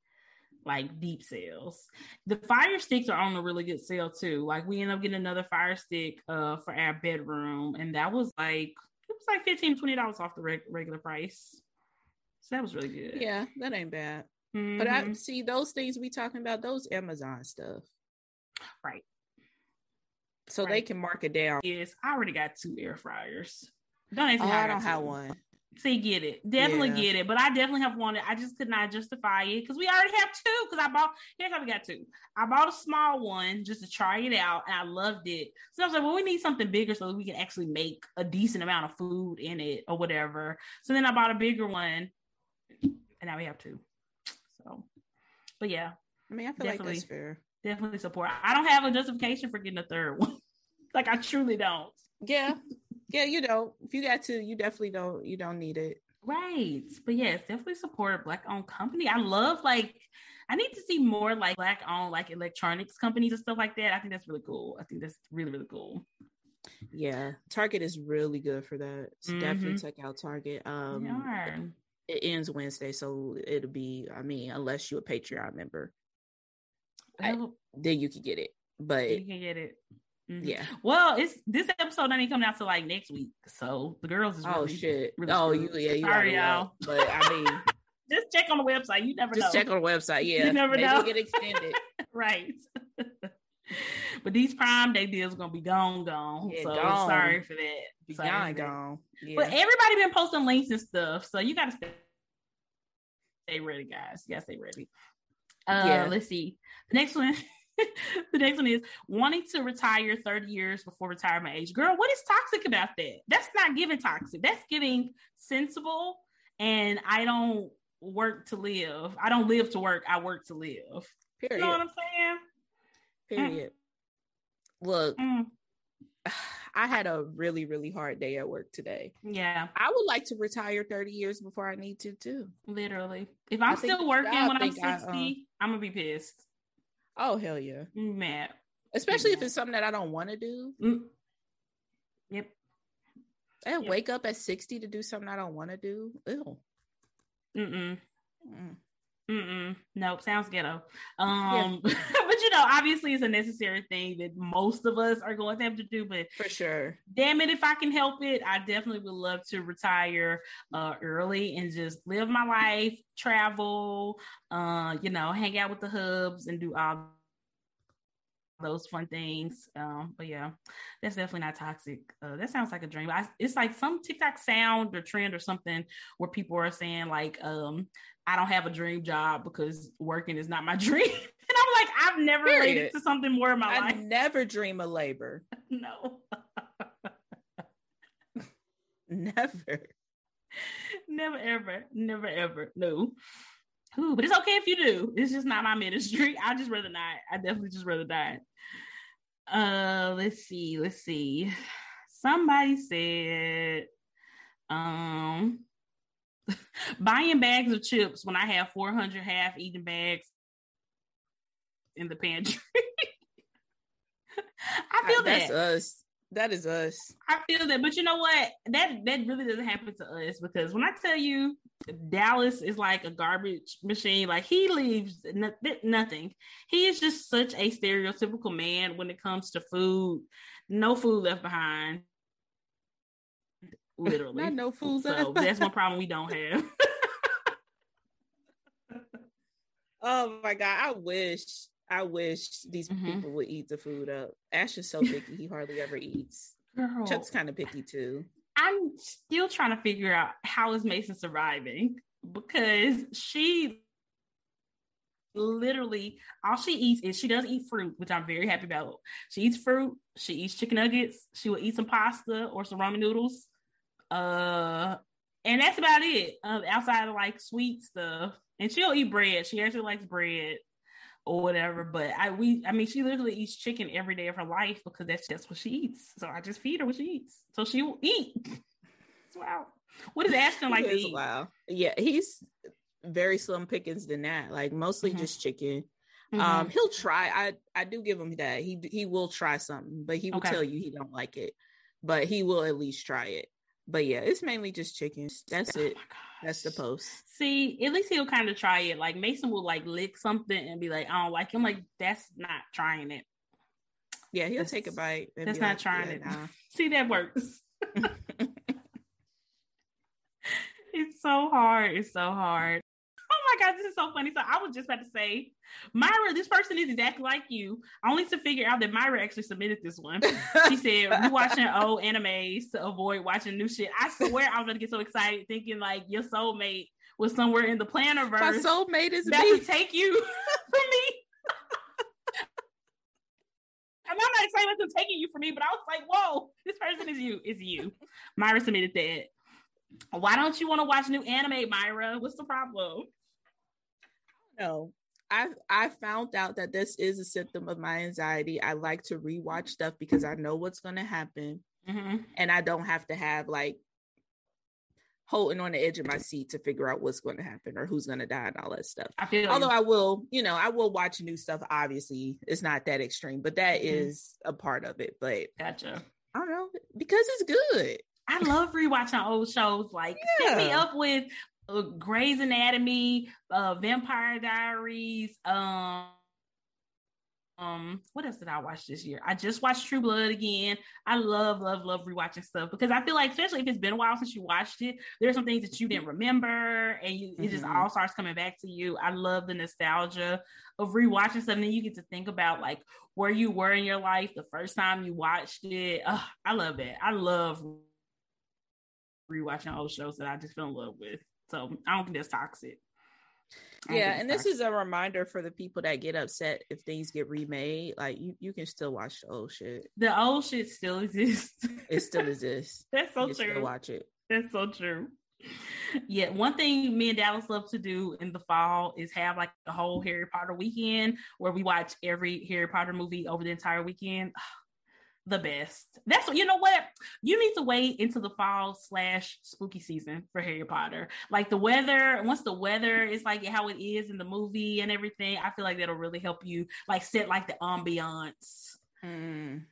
B: like deep sales. The fire sticks are on a really good sale too. Like we end up getting another fire stick uh for our bedroom, and that was like it was like 15 20 dollars off the reg- regular price. So that was really good.
A: Yeah, that ain't bad.
B: Mm-hmm.
A: But I see those things we talking about, those Amazon stuff.
B: Right.
A: So
B: Right.
A: they can mark it down.
B: Yes, I already got two air fryers. Don't ask
A: Oh,
B: me how
A: I
B: got
A: don't have one.
B: See, get it. Definitely
A: Yeah.
B: get it. But I definitely have wanted. I just could not justify it because we already have two. Because I bought, here's how we got two. I bought a small one just to try it out and I loved it. So I was like, well, we need something bigger so that we can actually make a decent amount of food in it or whatever. So then I bought a bigger one and now we have two. So, but yeah,
A: I mean, I feel like
B: Definitely.
A: that's fair.
B: definitely support. I don't have a justification for getting a third one. like, I truly don't.
A: Yeah. Yeah, you don't. If you got to, you definitely don't. You don't need it.
B: Right. But yes, definitely support a black owned company. I love like I need to see more like black owned like electronics companies and stuff like that. I think that's really cool. I think that's really, really cool.
A: Yeah, Target is really good for that. So Definitely
B: Mhm.
A: check out Target. Um. It ends Wednesday, so it'll be. I mean, unless you're a Patreon member, I- then you can get it. But
B: you can get it. Mhm.
A: yeah.
B: Well, it's this episode not even coming out till like next week. So the girls is
A: Oh shit.
B: really
A: oh, you yeah. You
B: Sorry,
A: luck. But I mean,
B: just check on the website. You never
A: just
B: know.
A: check on the website. Yeah, you
B: never
A: maybe
B: know.
A: get extended.
B: right. but these prime day deals gonna be gone, gone.
A: Yeah,
B: so
A: gone.
B: sorry for that. Sorry
A: gone, gone. Yeah.
B: But everybody been posting links and stuff, so you gotta stay, stay ready, guys. You gotta stay ready. Uh,
A: Yeah.
B: Let's see. The next one. the next one is wanting to retire 30 years before retirement age. Girl, what is toxic about that? That's not giving toxic. That's giving sensible. And I don't work to live. I don't live to work. I work to live.
A: period.
B: You know what I'm saying?
A: period. Look,
B: Mm,
A: I had a really, really hard day at work today.
B: yeah,
A: I would like to retire 30 years before I need to too.
B: literally. If I'm
A: I
B: still working when I'm
A: I,
B: 60,
A: uh,
B: I'm gonna be pissed.
A: Oh hell yeah.
B: Mad.
A: Especially if it's something that I don't want to do.
B: Mm. Yep.
A: And
B: Yep.
A: wake up at 60 to do something I don't want to do. Ew.
B: Mm-mm.
A: Mm.
B: Mm-mm. Nope. Sounds ghetto. Um, but you know, obviously it's a necessary thing that most of us are going to have to do. But
A: For sure.
B: damn it, if I can help it, I definitely would love to retire uh early and just live my life, travel, uh, you know, hang out with the hubs and do all those fun things. Um, but yeah, that's definitely not toxic. Uh, that sounds like a dream. I, it's like some TikTok sound or trend or something where people are saying like, um, I don't have a dream job because working is not my dream. and I'm like, I've never related
A: Period.
B: to something more in my
A: I
B: life.
A: I never dream of labor.
B: No.
A: Never.
B: never ever never ever no Ooh, but it's okay if you do it's just not my ministry i just rather not i definitely just rather not uh let's see let's see somebody said um buying bags of chips when i have 400 half eaten bags in the pantry i feel that
A: That's us. That is us.
B: I feel that, but you know what? That that really doesn't happen to us because when I tell you Dallas is like a garbage machine, like he leaves no- nothing. He is just such a stereotypical man when it comes to food. No food left behind. Literally,
A: Not no food.
B: So that's one problem we don't have.
A: Oh my god, I wish I wish these
B: Mhm.
A: people would eat the food up. Ash is so picky, he hardly ever eats.
B: Girl,
A: Chuck's kind of picky too.
B: I'm still trying to figure out how is Mason surviving because she literally all she eats is she does eat fruit, which I'm very happy about. She eats fruit, she eats chicken nuggets, she will eat some pasta or some ramen noodles. Uh and that's about it. Uh, outside of like sweet stuff. And she'll eat bread. She actually likes bread or whatever. But I we I mean she literally eats chicken every day of her life because that's just what she eats. So I just feed her what she eats. So she will eat. wow. What is Ashton like
A: is
B: eat?
A: Wow. Yeah, he's very slim pickings than that. Like mostly
B: Mhm.
A: just chicken.
B: Mhm.
A: Um, he'll try. I I do give him that. He he will try something, but he will
B: Okay.
A: tell you he don't like it. But he will at least try it. But yeah, it's mainly just chicken. That's
B: Oh
A: it. That's the post.
B: See, at least he'll kind of try it. Like Mason will like lick something and be like, I don't like him." Like, that's not trying it.
A: Yeah, he'll
B: That's-
A: take a bite.
B: That's not
A: like,
B: trying
A: "Yeah,
B: it.
A: nah."
B: See, that works. it's so hard. It's so hard. Oh my god, this is so funny. So I was just about to say, Myra, this person is exactly like you. Only to figure out that Myra actually submitted this one. She said, "We watching old animes to avoid watching new shit." I swear I was gonna get so excited thinking like your soulmate was somewhere in the planner
A: My soulmate is
B: that
A: me.
B: would take you from me. I'm not saying like them taking you from me, but I was like, whoa, this person is you. It's you. Myra submitted that. Why don't you want to watch new anime, Myra? What's the problem?
A: No. I I found out that this is a symptom of my anxiety. I like to rewatch stuff because I know what's going to happen
B: Mm-hmm.
A: and I don't have to have like holding on the edge of my seat to figure out what's going to happen or who's going to die and all that stuff.
B: I feel
A: Although I will, you know, I will watch new stuff. Obviously, it's not that extreme, but that
B: Mhm.
A: is a part of it. But
B: gotcha.
A: I don't know because it's good.
B: I love rewatching old shows. Like set me up with Grey's Anatomy, uh, Vampire Diaries. Um, um, what else did I watch this year? I just watched True Blood again. I love, love, love rewatching stuff because I feel like, especially if it's been a while since you watched it, there's some things that you didn't remember, and you, it just
A: Mhm.
B: all starts coming back to you. I love the nostalgia of rewatching something. and then you get to think about like where you were in your life the first time you watched it. I love it. I love rewatching old shows that I just fell in love with. So I don't think that's toxic.
A: Yeah, and this is a reminder for the people that get upset if things get remade. Like you, you can still watch the old shit.
B: the old shit still exists.
A: It still exists.
B: that's so
A: you
B: true.
A: still watch it.
B: That's so true. Yeah, one thing me and Dallas love to do in the fall is have like a whole Harry Potter weekend where we watch every Harry Potter movie over the entire weekend. Oh, The best. That's what you know. What you need to wait into the fall slash spooky season for Harry Potter. Like the weather. Once the weather is like how it is in the movie and everything, I feel like that'll really help you like set like the ambiance
A: Mm.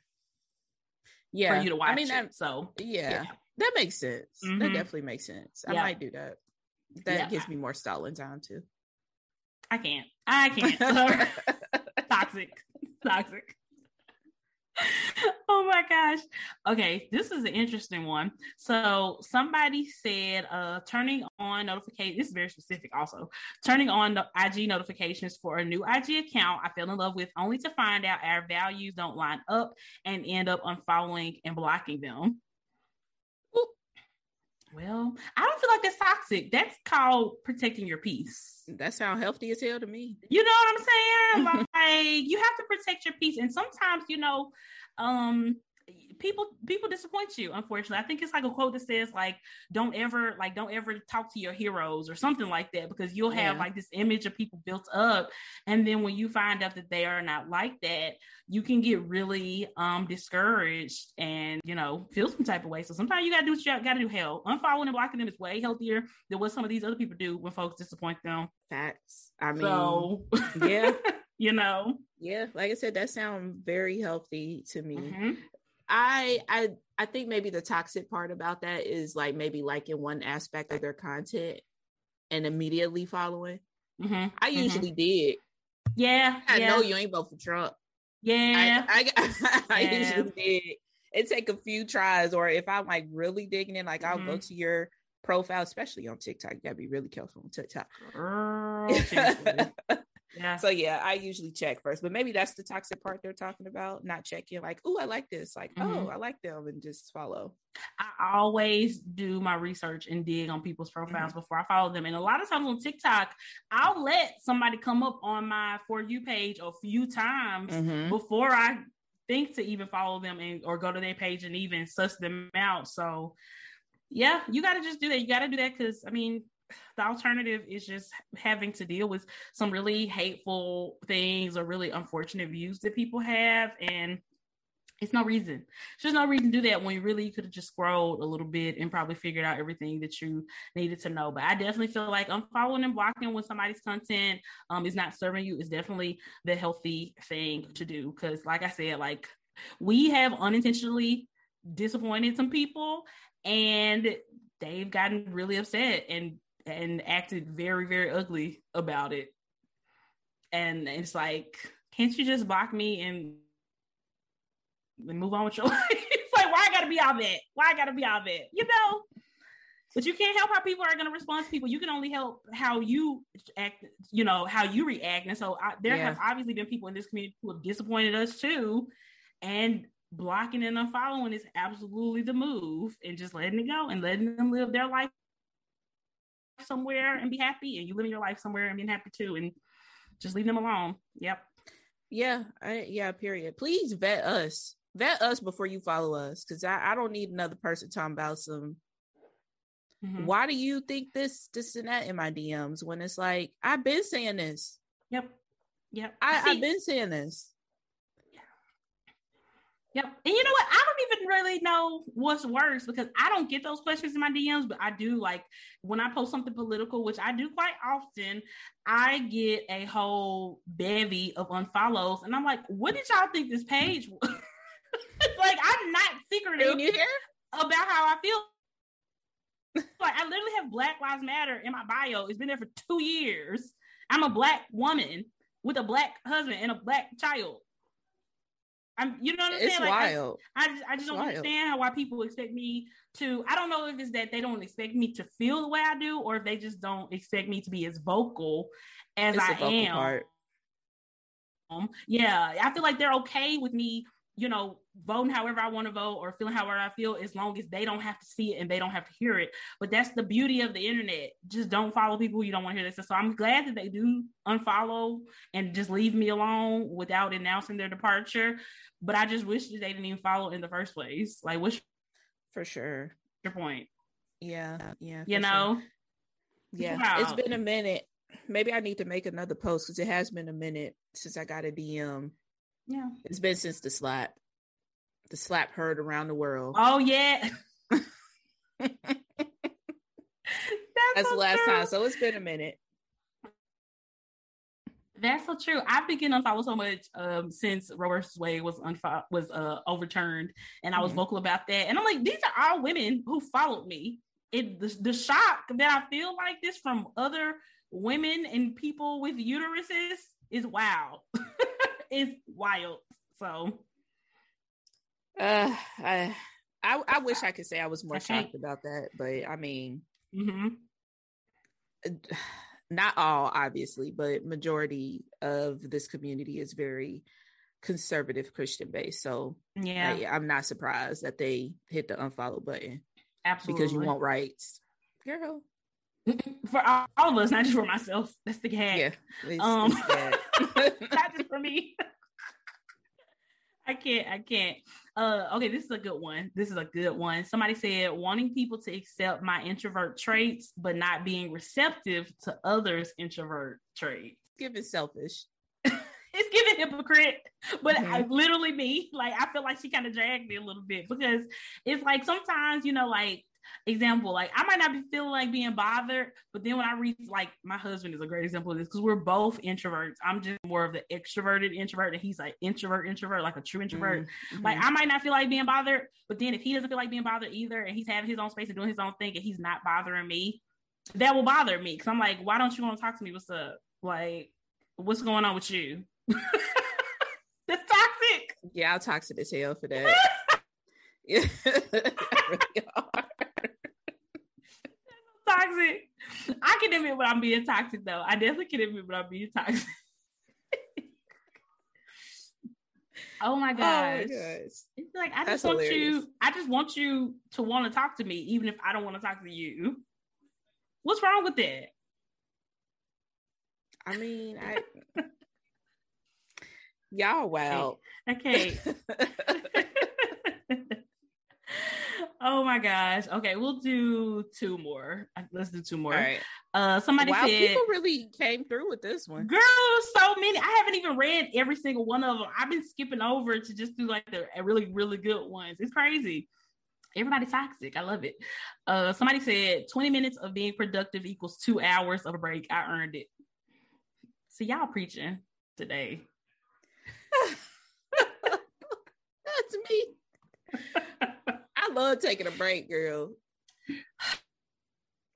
A: Yeah,
B: for you to watch
A: I mean, that,
B: so
A: yeah,
B: yeah.
A: that makes sense. That
B: Mhm.
A: definitely makes sense. I
B: Yeah.
A: might do that. That
B: Yeah.
A: gives me more stalling time too.
B: I can't. I can't. toxic toxic oh my gosh. Okay this is an interesting one. So somebody said uh turning on notification this is very specific also. Turning on the ig notifications for a new ig account i fell in love with only to find out our values don't line up and end up unfollowing and blocking them. Well i don't feel like that's toxic that's called protecting your peace
A: that sounds healthy as hell to me.
B: you know what I'm saying? like you have to protect your peace. And sometimes, you know, um people people disappoint you, unfortunately. I think it's like a quote that says, like, don't ever like don't ever talk to your heroes or something like that, because you'll have
A: Yeah.
B: like this image of people built up. And then when you find out that they are not like that, you can get really um discouraged and you know feel some type of way. So sometimes you gotta do what you gotta do. Hell, unfollowing and blocking them is way healthier than what some of these other people do when folks disappoint them.
A: Facts. I mean,
B: so
A: yeah,
B: you know.
A: yeah. Like I said, that sounds very healthy to me.
B: Mhm.
A: I I I think maybe the toxic part about that is like maybe liking one aspect of their content and immediately following.
B: Mhm.
A: I
B: Mhm.
A: usually did.
B: yeah,
A: I
B: yeah,
A: know you ain't vote for Trump.
B: yeah.
A: I I, I
B: Yeah.
A: usually did. It take a few tries, or if I'm like really digging in, like I'll go
B: Mhm.
A: to your profile, especially on TikTok. You gotta be really careful on TikTok.
B: Girl. yeah.
A: so yeah, I usually check first, but maybe that's the toxic part they're talking about. Not checking, like, oh, I like this, like, oh,
B: Mhm.
A: I like them, and just follow.
B: I always do my research and dig on people's profiles
A: Mm-hmm.
B: before I follow them. And a lot of times on TikTok, I'll let somebody come up on my For You page a few times
A: Mhm.
B: before I think to even follow them and or go to their page and even suss them out. So yeah, you got to just do that. You got to do that because I mean, the alternative is just having to deal with some really hateful things or really unfortunate views that people have, and it's no reason. There's no reason to do that when you really could have just scrolled a little bit and probably figured out everything that you needed to know. But I definitely feel like unfollowing and blocking when somebody's content um is not serving you is definitely the healthy thing to do. Cause like I said, like we have unintentionally disappointed some people and they've gotten really upset and and acted very, very ugly about it. And it's like, can't you just block me and and move on with your life. it's like, why I gotta be all that? Why I gotta be all that? You know? but you can't help how people are going to respond to people. You can only help how you act, you know, how you react. And so I, there yeah. have obviously been people in this community who have disappointed us too. And blocking and unfollowing is absolutely the move and just letting it go and letting them live their life somewhere and be happy. And you living your life somewhere and being happy too. And just leave them alone. Yep.
A: Yeah. I, yeah. Period. Please vet us. Vet us before you follow us. Cause I, I don't need another person talking about some Mm-hmm. Why do you think this, this, and that in my DMs when it's like I've been saying this?
B: Yep. Yep.
A: I, I've been saying this.
B: Yep. And you know what? I don't even really know what's worse because I don't get those questions in my DMs, but I do like when I post something political, which I do quite often, I get a whole bevy of unfollows. And I'm like, what did y'all think this page was? like, I'm not secretive about how I feel like I literally have Black Lives Matter in my bio. It's been there for two years. I'm a black woman with a black husband and a black child. I'm, you know what I'm
A: it's
B: saying?
A: Like, wild.
B: I, I just, I just don't wild. understand how why people expect me to. I don't know if it's that they don't expect me to feel the way I do, or if they just don't expect me to be as vocal as it's I am. Part. Um, yeah, I feel like they're okay with me you know, voting however I want to vote or feeling however I feel, as long as they don't have to see it and they don't have to hear it. But that's the beauty of the internet. Just don't follow people you don't want to hear this. So I'm glad that they do unfollow and just leave me alone without announcing their departure. But I just wish that they didn't even follow in the first place. Like, what's
A: for sure
B: your point?
A: Yeah, yeah.
B: You know,
A: sure. yeah. Wow. It's been a minute. Maybe I need to make another post because it has been a minute since I got a DM
B: yeah.
A: It's been since the slap. The slap heard around the world.
B: Oh yeah.
A: That's, That's so the last true. time. So it's been a minute.
B: That's so true. I've been getting unfollowed so much um, since Roe vs. Wade was unfo- was uh, overturned, and I was mm-hmm. vocal about that. And I'm like, these are all women who followed me. It the, the shock that I feel like this from other women and people with uteruses is wow. is wild. So,
A: uh, I, I, I wish I could say I was more shocked about that, but I mean,
B: mm-hmm.
A: not all, obviously, but majority of this community is very conservative Christian based. So,
B: yeah,
A: I, I'm not surprised that they hit the unfollow button.
B: Absolutely,
A: because you want rights, girl.
B: For all, of us, not just for myself. That's the gag.
A: Yeah,
B: it's, um, it's not just for me. I can't. I can't. Uh, okay, this is a good one. This is a good one. Somebody said wanting people to accept my introvert traits, but not being receptive to others' introvert traits.
A: It's giving selfish.
B: it's giving hypocrite, but mm-hmm. I literally me like I feel like she kind of dragged me a little bit because it's like sometimes you know like example, like I might not be feeling like being bothered, but then when I read, like my husband is a great example of this because we're both introverts. I'm just more of the extroverted introvert, and he's like introvert, introvert, like a true introvert. Mm-hmm. Like I might not feel like being bothered, but then if he doesn't feel like being bothered either, and he's having his own space and doing his own thing, and he's not bothering me, that will bother me because I'm like, why don't you want to talk to me? What's up? Like, what's going on with you? That's toxic.
A: Yeah, I'll toxic the tail for that. yeah, really
B: toxic. I can admit when I'm being toxic though. I definitely can admit when I'm being toxic. Oh, oh my gosh. Oh my gosh. It's like I That's just want hilarious. you, I just want you to want to talk to me, even if I don't want to talk to you. What's wrong with that?
A: I mean, I y'all wow.
B: Okay. okay. Oh my gosh. Okay, we'll do two more. Let's do two more. All right. Uh somebody wow, said
A: people really came through with this one.
B: Girl, so many. I haven't even read every single one of them. I've been skipping over to just do like the really, really good ones. It's crazy. Everybody's toxic. I love it. Uh somebody said 20 minutes of being productive equals two hours of a break. I earned it. So y'all preaching today.
A: That's me. I love taking a break, girl.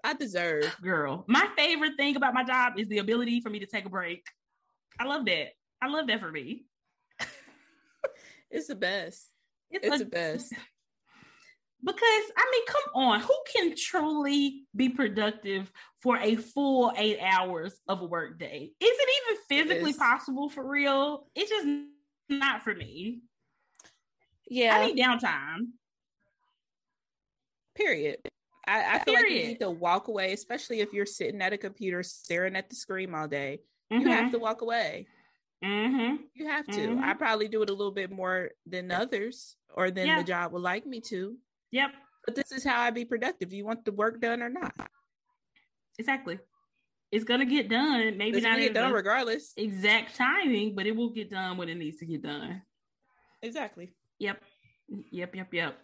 A: I deserve.
B: Girl, my favorite thing about my job is the ability for me to take a break. I love that. I love that for me.
A: it's the best. It's, it's a, the best.
B: because I mean, come on, who can truly be productive for a full eight hours of a work day? Is it even physically possible for real? It's just not for me.
A: Yeah,
B: I need downtime.
A: Period. I, I feel like you need to walk away, especially if you're sitting at a computer staring at the screen all day. Mm-hmm. You have mm-hmm. to walk away.
B: Mm-hmm.
A: You have to. Mm-hmm. I probably do it a little bit more than others or than the job would like me to.
B: Yep.
A: But this is how I be productive. You want the work done or not?
B: Exactly. It's gonna get done. Maybe
A: it's
B: not
A: get done regardless.
B: Exact timing, but it will get done when it needs to get done.
A: Exactly.
B: Yep. Yep. Yep. Yep.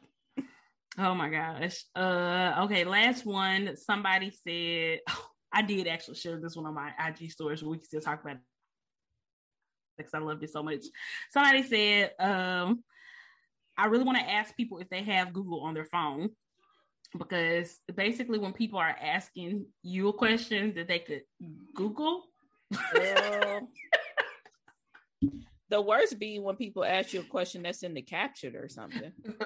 B: Oh my gosh. Uh okay, last one. Somebody said oh, I did actually share this one on my IG stories, we can still talk about it because I loved it so much. Somebody said, um, I really want to ask people if they have Google on their phone because basically when people are asking you a question that they could Google. Well,
A: the worst being when people ask you a question that's in the captured or something.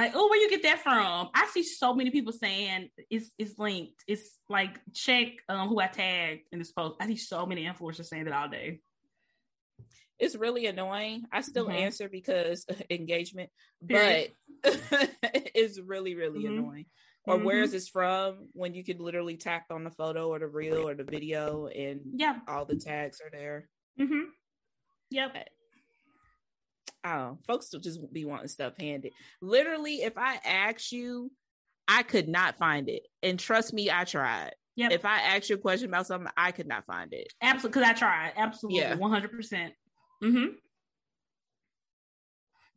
B: Like, oh, where you get that from? I see so many people saying it's it's linked. It's like check um, who I tagged in this post. I see so many influencers saying that all day.
A: It's really annoying. I still mm-hmm. answer because engagement, but it's really really mm-hmm. annoying. Or mm-hmm. where is this from? When you could literally tap on the photo or the reel or the video, and
B: yeah,
A: all the tags are there.
B: Mm-hmm. Yep.
A: Oh, folks will just be wanting stuff handed. Literally, if I ask you, I could not find it. And trust me, I tried. Yep. If I ask you a question about something, I could not find it.
B: Absolutely, because I tried. Absolutely, yeah. 100%. Mm-hmm.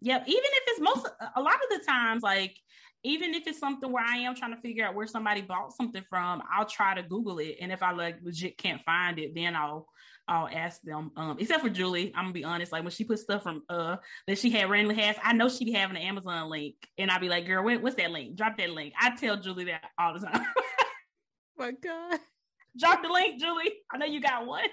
B: Yep. Even if it's most, a lot of the times, like, even if it's something where I am trying to figure out where somebody bought something from, I'll try to Google it. And if I like legit can't find it, then I'll I'll ask them. Um, except for Julie, I'm gonna be honest. Like when she puts stuff from uh that she had randomly has, I know she be having an Amazon link, and I'll be like, "Girl, what's that link? Drop that link." I tell Julie that all the time.
A: My God,
B: drop the link, Julie. I know you got one.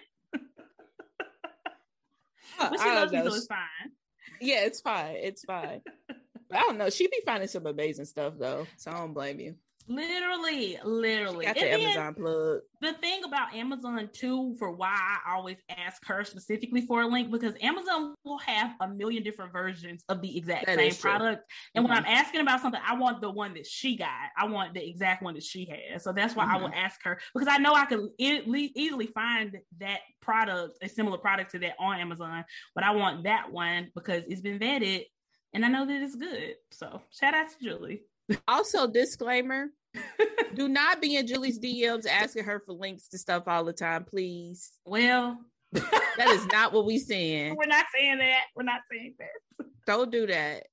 B: but she loves me, so it's fine.
A: Yeah, it's fine. It's fine. I don't know. She be finding some amazing stuff though, so I don't blame you.
B: Literally, literally.
A: She got the Amazon plug.
B: The thing about Amazon too, for why I always ask her specifically for a link, because Amazon will have a million different versions of the exact that same product. And mm-hmm. when I'm asking about something, I want the one that she got. I want the exact one that she has. So that's why mm-hmm. I will mm-hmm. ask her because I know I can e- easily find that product, a similar product to that on Amazon, but I want that one because it's been vetted and I know that it's good. So shout out to Julie.
A: Also, disclaimer do not be in Julie's DMs asking her for links to stuff all the time, please.
B: Well,
A: that is not what we saying.
B: We're not saying that. We're not saying that.
A: Don't do that.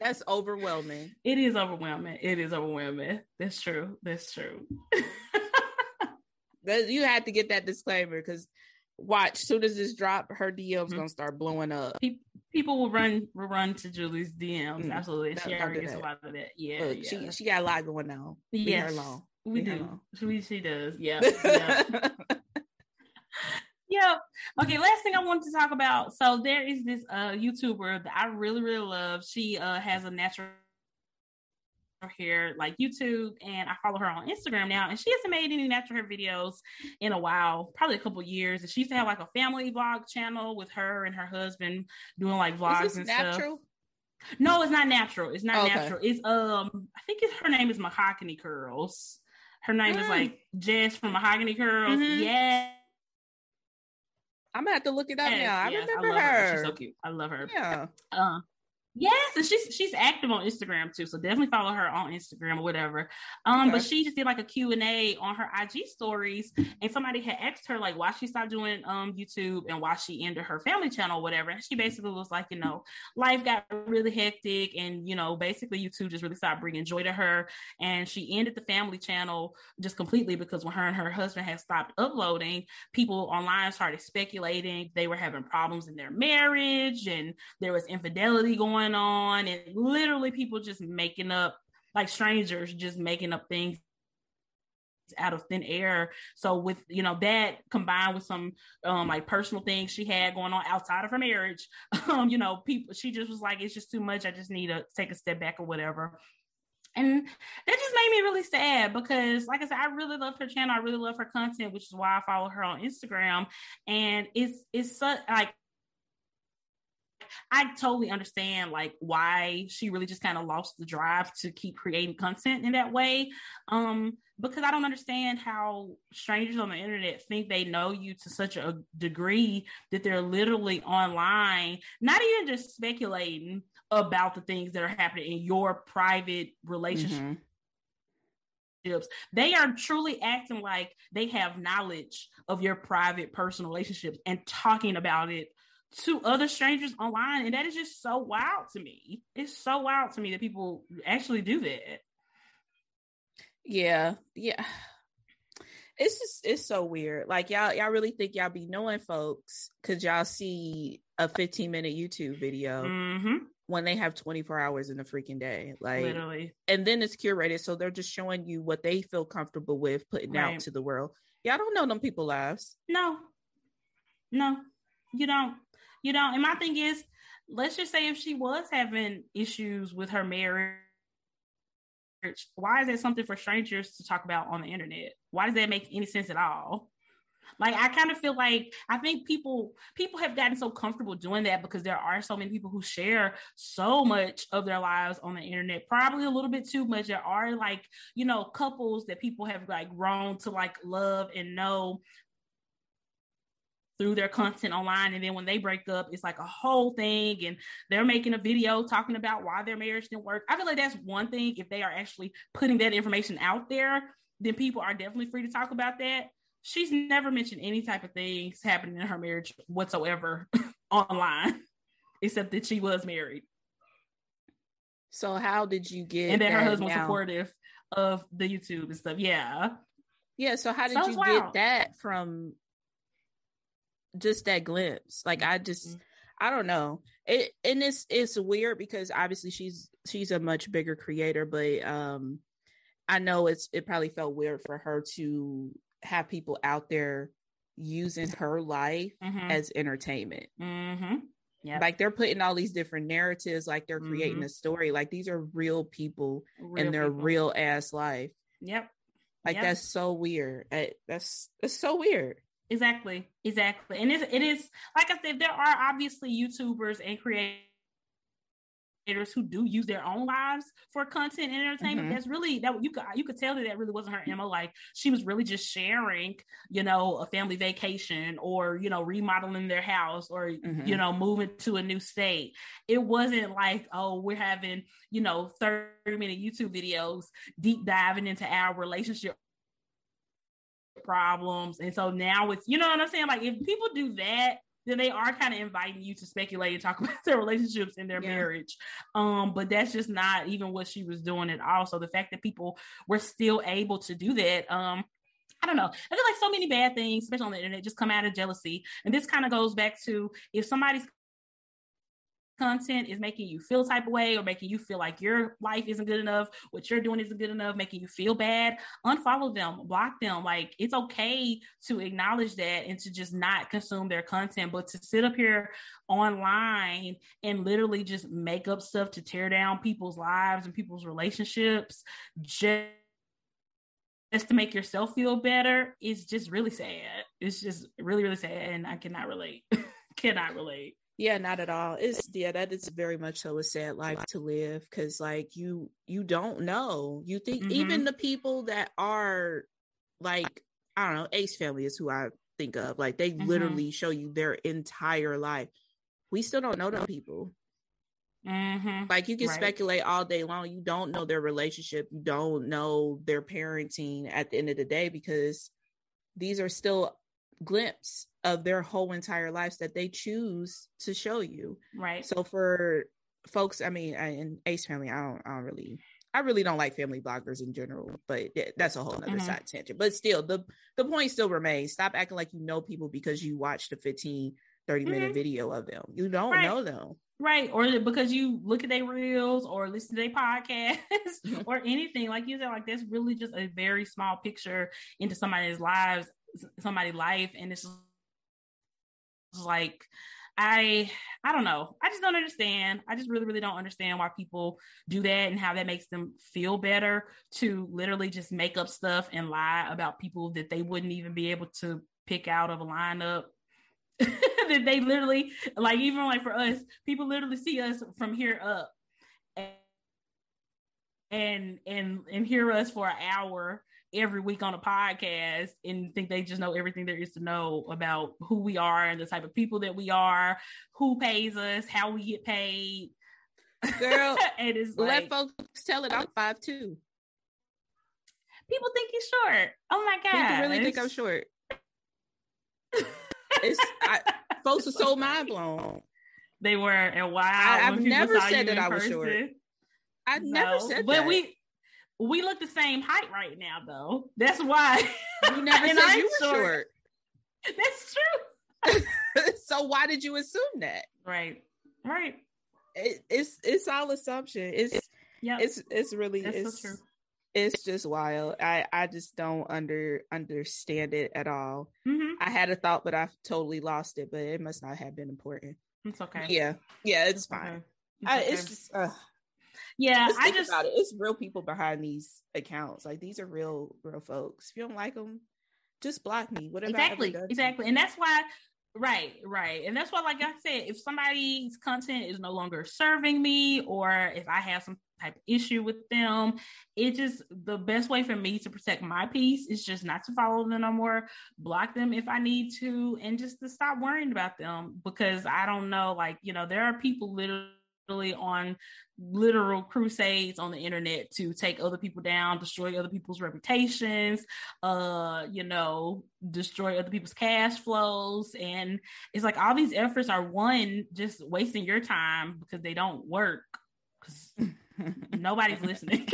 A: That's overwhelming.
B: It is overwhelming. It is overwhelming. That's true. That's true.
A: you had to get that disclaimer because watch, soon as this drop, her DM's mm-hmm. gonna start blowing up.
B: People will run will run to Julie's DMs. Mm-hmm. Absolutely, she already gets a lot of that. Yeah, Look, yeah,
A: she she got a lot going on.
B: Yeah, we Leave do. She she does. Yeah. yeah. yeah. Okay. Last thing I wanted to talk about. So there is this uh YouTuber that I really really love. She uh has a natural hair like YouTube and I follow her on Instagram now and she hasn't made any natural hair videos in a while, probably a couple years. And she used to have like a family vlog channel with her and her husband doing like vlogs and natural? stuff. No, it's not natural. It's not okay. natural. It's um I think it's her name is Mahogany Curls. Her name mm. is like Jess from Mahogany Curls. Mm-hmm. Yeah.
A: I'm gonna have to look it up yes, now. I yes, remember I her.
B: her. She's so cute. I love her.
A: Yeah.
B: Uh, Yes, and she's she's active on Instagram too, so definitely follow her on Instagram or whatever. Um, okay. but she just did like a Q and A on her IG stories, and somebody had asked her like why she stopped doing um YouTube and why she ended her family channel, or whatever. And she basically was like, you know, life got really hectic, and you know, basically YouTube just really stopped bringing joy to her, and she ended the family channel just completely because when her and her husband had stopped uploading, people online started speculating they were having problems in their marriage, and there was infidelity going going on and literally people just making up like strangers just making up things out of thin air. So with you know that combined with some um like personal things she had going on outside of her marriage, um, you know, people she just was like, it's just too much. I just need to take a step back or whatever. And that just made me really sad because, like I said, I really love her channel. I really love her content, which is why I follow her on Instagram. And it's it's such like I totally understand like why she really just kind of lost the drive to keep creating content in that way. Um, because I don't understand how strangers on the internet think they know you to such a degree that they're literally online, not even just speculating about the things that are happening in your private relationship. Mm-hmm they are truly acting like they have knowledge of your private personal relationships and talking about it to other strangers online. And that is just so wild to me. It's so wild to me that people actually do that.
A: Yeah. Yeah. It's just it's so weird. Like y'all y'all really think y'all be knowing folks because y'all see a 15 minute YouTube video mm-hmm. when they have 24 hours in a freaking day. Like literally. And then it's curated. So they're just showing you what they feel comfortable with putting right. out to the world. Y'all don't know them people lives.
B: No. No, you don't you know, and my thing is, let's just say if she was having issues with her marriage, why is that something for strangers to talk about on the internet? Why does that make any sense at all? Like I kind of feel like I think people people have gotten so comfortable doing that because there are so many people who share so much of their lives on the internet, probably a little bit too much. There are like, you know, couples that people have like grown to like love and know through their content online and then when they break up it's like a whole thing and they're making a video talking about why their marriage didn't work. I feel like that's one thing if they are actually putting that information out there then people are definitely free to talk about that. She's never mentioned any type of things happening in her marriage whatsoever online except that she was married.
A: So how did you get
B: and that, her husband was supportive of the youtube and stuff yeah.
A: Yeah so how did so you get that from just that glimpse. Like I just mm-hmm. I don't know. It and it's it's weird because obviously she's she's a much bigger creator, but um I know it's it probably felt weird for her to have people out there using her life mm-hmm. as entertainment. Mm-hmm. Yep. Like they're putting all these different narratives, like they're creating mm-hmm. a story. Like these are real people real and their people. real ass life.
B: Yep.
A: Like yep. that's so weird. That's that's so weird.
B: Exactly, exactly. And it, it is like I said, there are obviously YouTubers and creators who do use their own lives for content and entertainment. Mm-hmm. That's really that you could you could tell that that really wasn't her mo. Like she was really just sharing, you know, a family vacation or you know remodeling their house or mm-hmm. you know moving to a new state. It wasn't like oh we're having you know thirty minute YouTube videos deep diving into our relationship problems. And so now it's, you know what I'm saying? Like if people do that, then they are kind of inviting you to speculate and talk about their relationships and their yeah. marriage. Um, but that's just not even what she was doing at all. So the fact that people were still able to do that, um, I don't know. I feel like so many bad things, especially on the internet, just come out of jealousy. And this kind of goes back to if somebody's content is making you feel type of way or making you feel like your life isn't good enough, what you're doing isn't good enough, making you feel bad, unfollow them, block them. Like it's okay to acknowledge that and to just not consume their content, but to sit up here online and literally just make up stuff to tear down people's lives and people's relationships just just to make yourself feel better is just really sad. It's just really, really sad. And I cannot relate. cannot relate.
A: Yeah, not at all. It's yeah, that is very much so a sad life to live because like you you don't know. You think mm-hmm. even the people that are like I don't know, Ace family is who I think of. Like they mm-hmm. literally show you their entire life. We still don't know those people. Mm-hmm. Like you can right. speculate all day long. You don't know their relationship. You don't know their parenting at the end of the day because these are still glimpse of their whole entire lives that they choose to show you.
B: Right.
A: So for folks, I mean, in Ace Family, I don't, I don't really, I really don't like family bloggers in general, but that's a whole other mm-hmm. side tangent. But still, the the point still remains: stop acting like you know people because you watched a 15, 30 minute mm-hmm. video of them. You don't right. know them.
B: Right. Or because you look at their reels or listen to their podcasts mm-hmm. or anything. Like you said, like that's really just a very small picture into somebody's lives, somebody's life. And it's like I I don't know. I just don't understand. I just really, really don't understand why people do that and how that makes them feel better to literally just make up stuff and lie about people that they wouldn't even be able to pick out of a lineup. that they literally like even like for us, people literally see us from here up and and and, and hear us for an hour every week on a podcast and think they just know everything there is to know about who we are and the type of people that we are, who pays us, how we get paid.
A: Girl, it is like, let folks tell it. I'm five two.
B: People think you're short. Oh my god!
A: People really think I'm short. it's I, folks are so mind blown.
B: They were, and wow,
A: I, have never said that I was person. short. I've no, never said
B: but
A: that.
B: we we look the same height right now, though. That's why.
A: You never said I'm you were short. short.
B: That's
A: true. so why did you assume that?
B: Right. Right.
A: It, it's it's all assumption. It's yeah. It's it's really That's it's so true. It's just wild. I I just don't under understand it at all. Mm-hmm. I had a thought, but I've totally lost it. But it must not have been important.
B: It's okay.
A: Yeah. Yeah. It's, fine. Okay. It's, I, okay. it's just. Uh,
B: yeah,
A: I just about it. It's real people behind these accounts. Like these are real, real folks. If you don't like them, just block me. Whatever.
B: Exactly, exactly, and that's why. Right, right, and that's why, like I said, if somebody's content is no longer serving me, or if I have some type of issue with them, it just the best way for me to protect my peace is just not to follow them no more, block them if I need to, and just to stop worrying about them because I don't know, like you know, there are people literally on literal crusades on the internet to take other people down, destroy other people's reputations, uh, you know, destroy other people's cash flows. And it's like all these efforts are one, just wasting your time because they don't work because nobody's listening.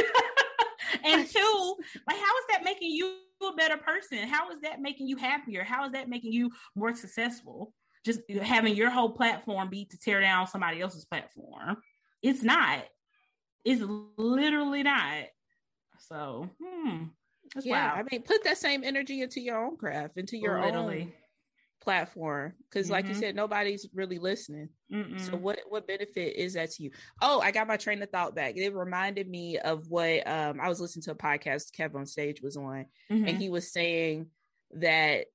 B: and two, like how is that making you a better person? How is that making you happier? How is that making you more successful? Just having your whole platform be to tear down somebody else's platform. It's not. It's literally not. So, hmm.
A: Yeah, wild. I mean, put that same energy into your own craft, into your literally. own platform, because, mm-hmm. like you mm-hmm. said, nobody's really listening. Mm-mm. So, what what benefit is that to you? Oh, I got my train of thought back. It reminded me of what um, I was listening to a podcast Kev on stage was on, mm-hmm. and he was saying that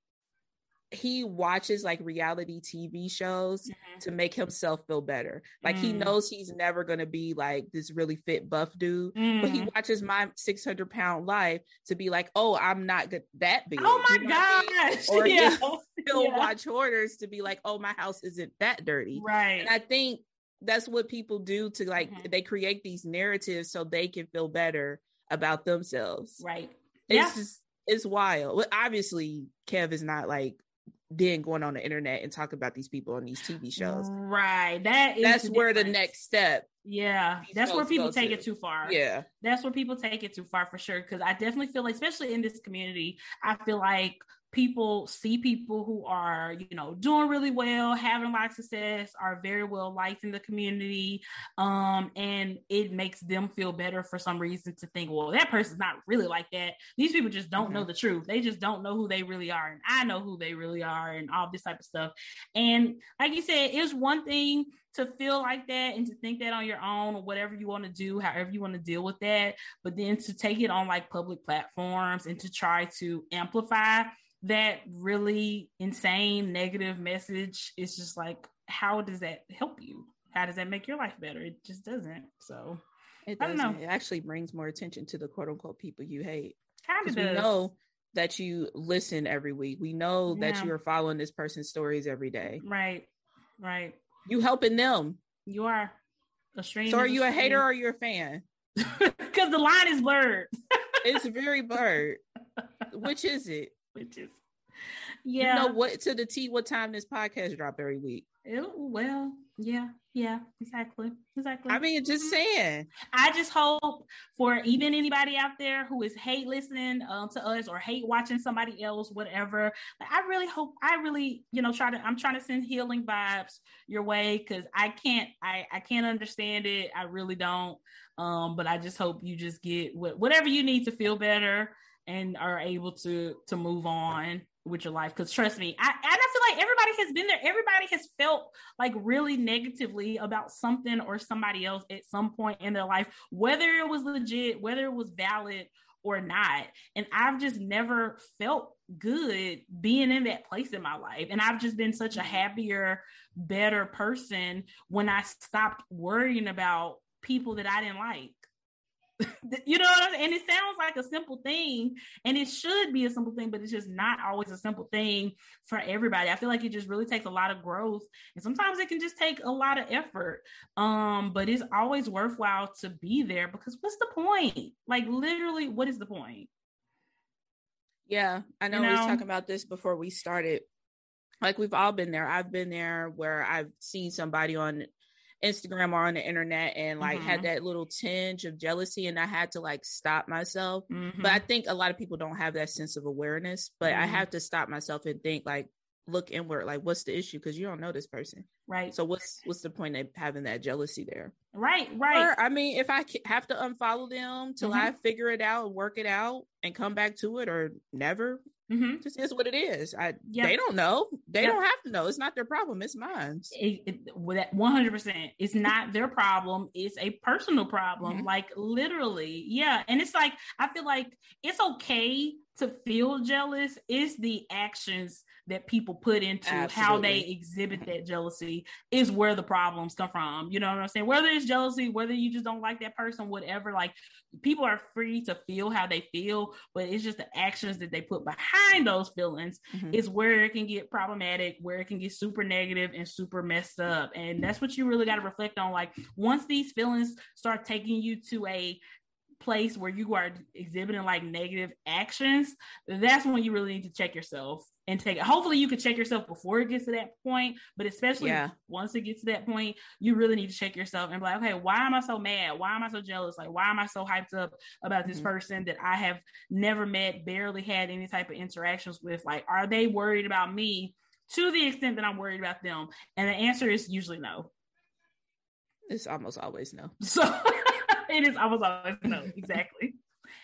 A: he watches like reality TV shows mm-hmm. to make himself feel better. Like mm. he knows he's never gonna be like this really fit buff dude, mm. but he mm. watches my 600 pound life to be like, oh, I'm not good that big.
B: Oh my you know gosh! I mean?
A: Or yeah. he'll, yeah. watch hoarders to be like, oh, my house isn't that dirty.
B: Right.
A: And I think that's what people do to like mm-hmm. they create these narratives so they can feel better about themselves.
B: Right.
A: It's yeah. just it's wild. Well, obviously, Kev is not like then going on the internet and talk about these people on these TV shows.
B: Right. That is
A: that's where the next step.
B: Yeah. That's where people take to. it too far.
A: Yeah.
B: That's where people take it too far for sure. Cause I definitely feel like, especially in this community, I feel like people see people who are you know doing really well having a lot of success are very well liked in the community um and it makes them feel better for some reason to think well that person's not really like that. These people just don't mm-hmm. know the truth. They just don't know who they really are and i know who they really are and all this type of stuff. And like you said it's one thing to feel like that and to think that on your own or whatever you want to do, however you want to deal with that, but then to take it on like public platforms and to try to amplify that really insane negative message is just like how does that help you? How does that make your life better? It just doesn't. So
A: it doesn't. I don't know. it actually brings more attention to the quote unquote people you hate.
B: Kind of we
A: know that you listen every week. We know yeah. that you are following this person's stories every day.
B: Right. Right.
A: You helping them.
B: You are a stream
A: so are you a, a hater or you're a fan?
B: Because the line is blurred.
A: It's very blurred. Which is it
B: which is
A: yeah. You know what to the T what time this podcast drop every week.
B: It, well, yeah, yeah, exactly. Exactly.
A: I mean, just mm-hmm. saying.
B: I just hope for even anybody out there who is hate listening um, to us or hate watching somebody else, whatever. Like, I really hope, I really, you know, try to, I'm trying to send healing vibes your way because I can't, I, I can't understand it. I really don't. Um, but I just hope you just get what, whatever you need to feel better and are able to to move on with your life. Because trust me I, and I feel like everybody has been there. Everybody has felt like really negatively about something or somebody else at some point in their life whether it was legit whether it was valid or not. And i've just never felt good being in that place in my life. And i've just been such a happier better person when i stopped worrying about people that i didn't like you know what I mean? And it sounds like a simple thing, and it should be a simple thing, but it's just not always a simple thing for everybody. I feel like it just really takes a lot of growth, and sometimes it can just take a lot of effort. Um, but it's always worthwhile to be there because what's the point? Like literally, what is the point?
A: Yeah, I know, you know? we was talking about this before we started. Like we've all been there. I've been there where I've seen somebody on Instagram or on the internet and like mm-hmm. had that little tinge of jealousy and I had to like stop myself. Mm-hmm. But I think a lot of people don't have that sense of awareness, but mm-hmm. I have to stop myself and think like look inward like what's the issue because you don't know this person
B: right
A: so what's what's the point of having that jealousy there
B: right right
A: or, i mean if i have to unfollow them till mm-hmm. i figure it out and work it out and come back to it or never Mm-hmm. Just is what it is. I yep. they don't know. They yep. don't have to know. It's not their problem. It's mine.
B: That One hundred percent. It's not their problem. It's a personal problem. Mm-hmm. Like literally, yeah. And it's like I feel like it's okay to feel jealous. It's the actions that people put into Absolutely. how they exhibit that jealousy is where the problems come from. You know what I'm saying? Whether it's jealousy, whether you just don't like that person, whatever, like people are free to feel how they feel, but it's just the actions that they put behind those feelings mm-hmm. is where it can get problematic, where it can get super negative and super messed up. And that's what you really got to reflect on. Like once these feelings start taking you to a place where you are exhibiting like negative actions, that's when you really need to check yourself and take it. Hopefully, you could check yourself before it gets to that point, but especially yeah. once it gets to that point, you really need to check yourself and be like, okay, why am I so mad? Why am I so jealous? Like, why am I so hyped up about this mm-hmm. person that I have never met, barely had any type of interactions with? Like, are they worried about me to the extent that I'm worried about them? And the answer is usually no.
A: It's almost always no.
B: So it is almost always no. Exactly.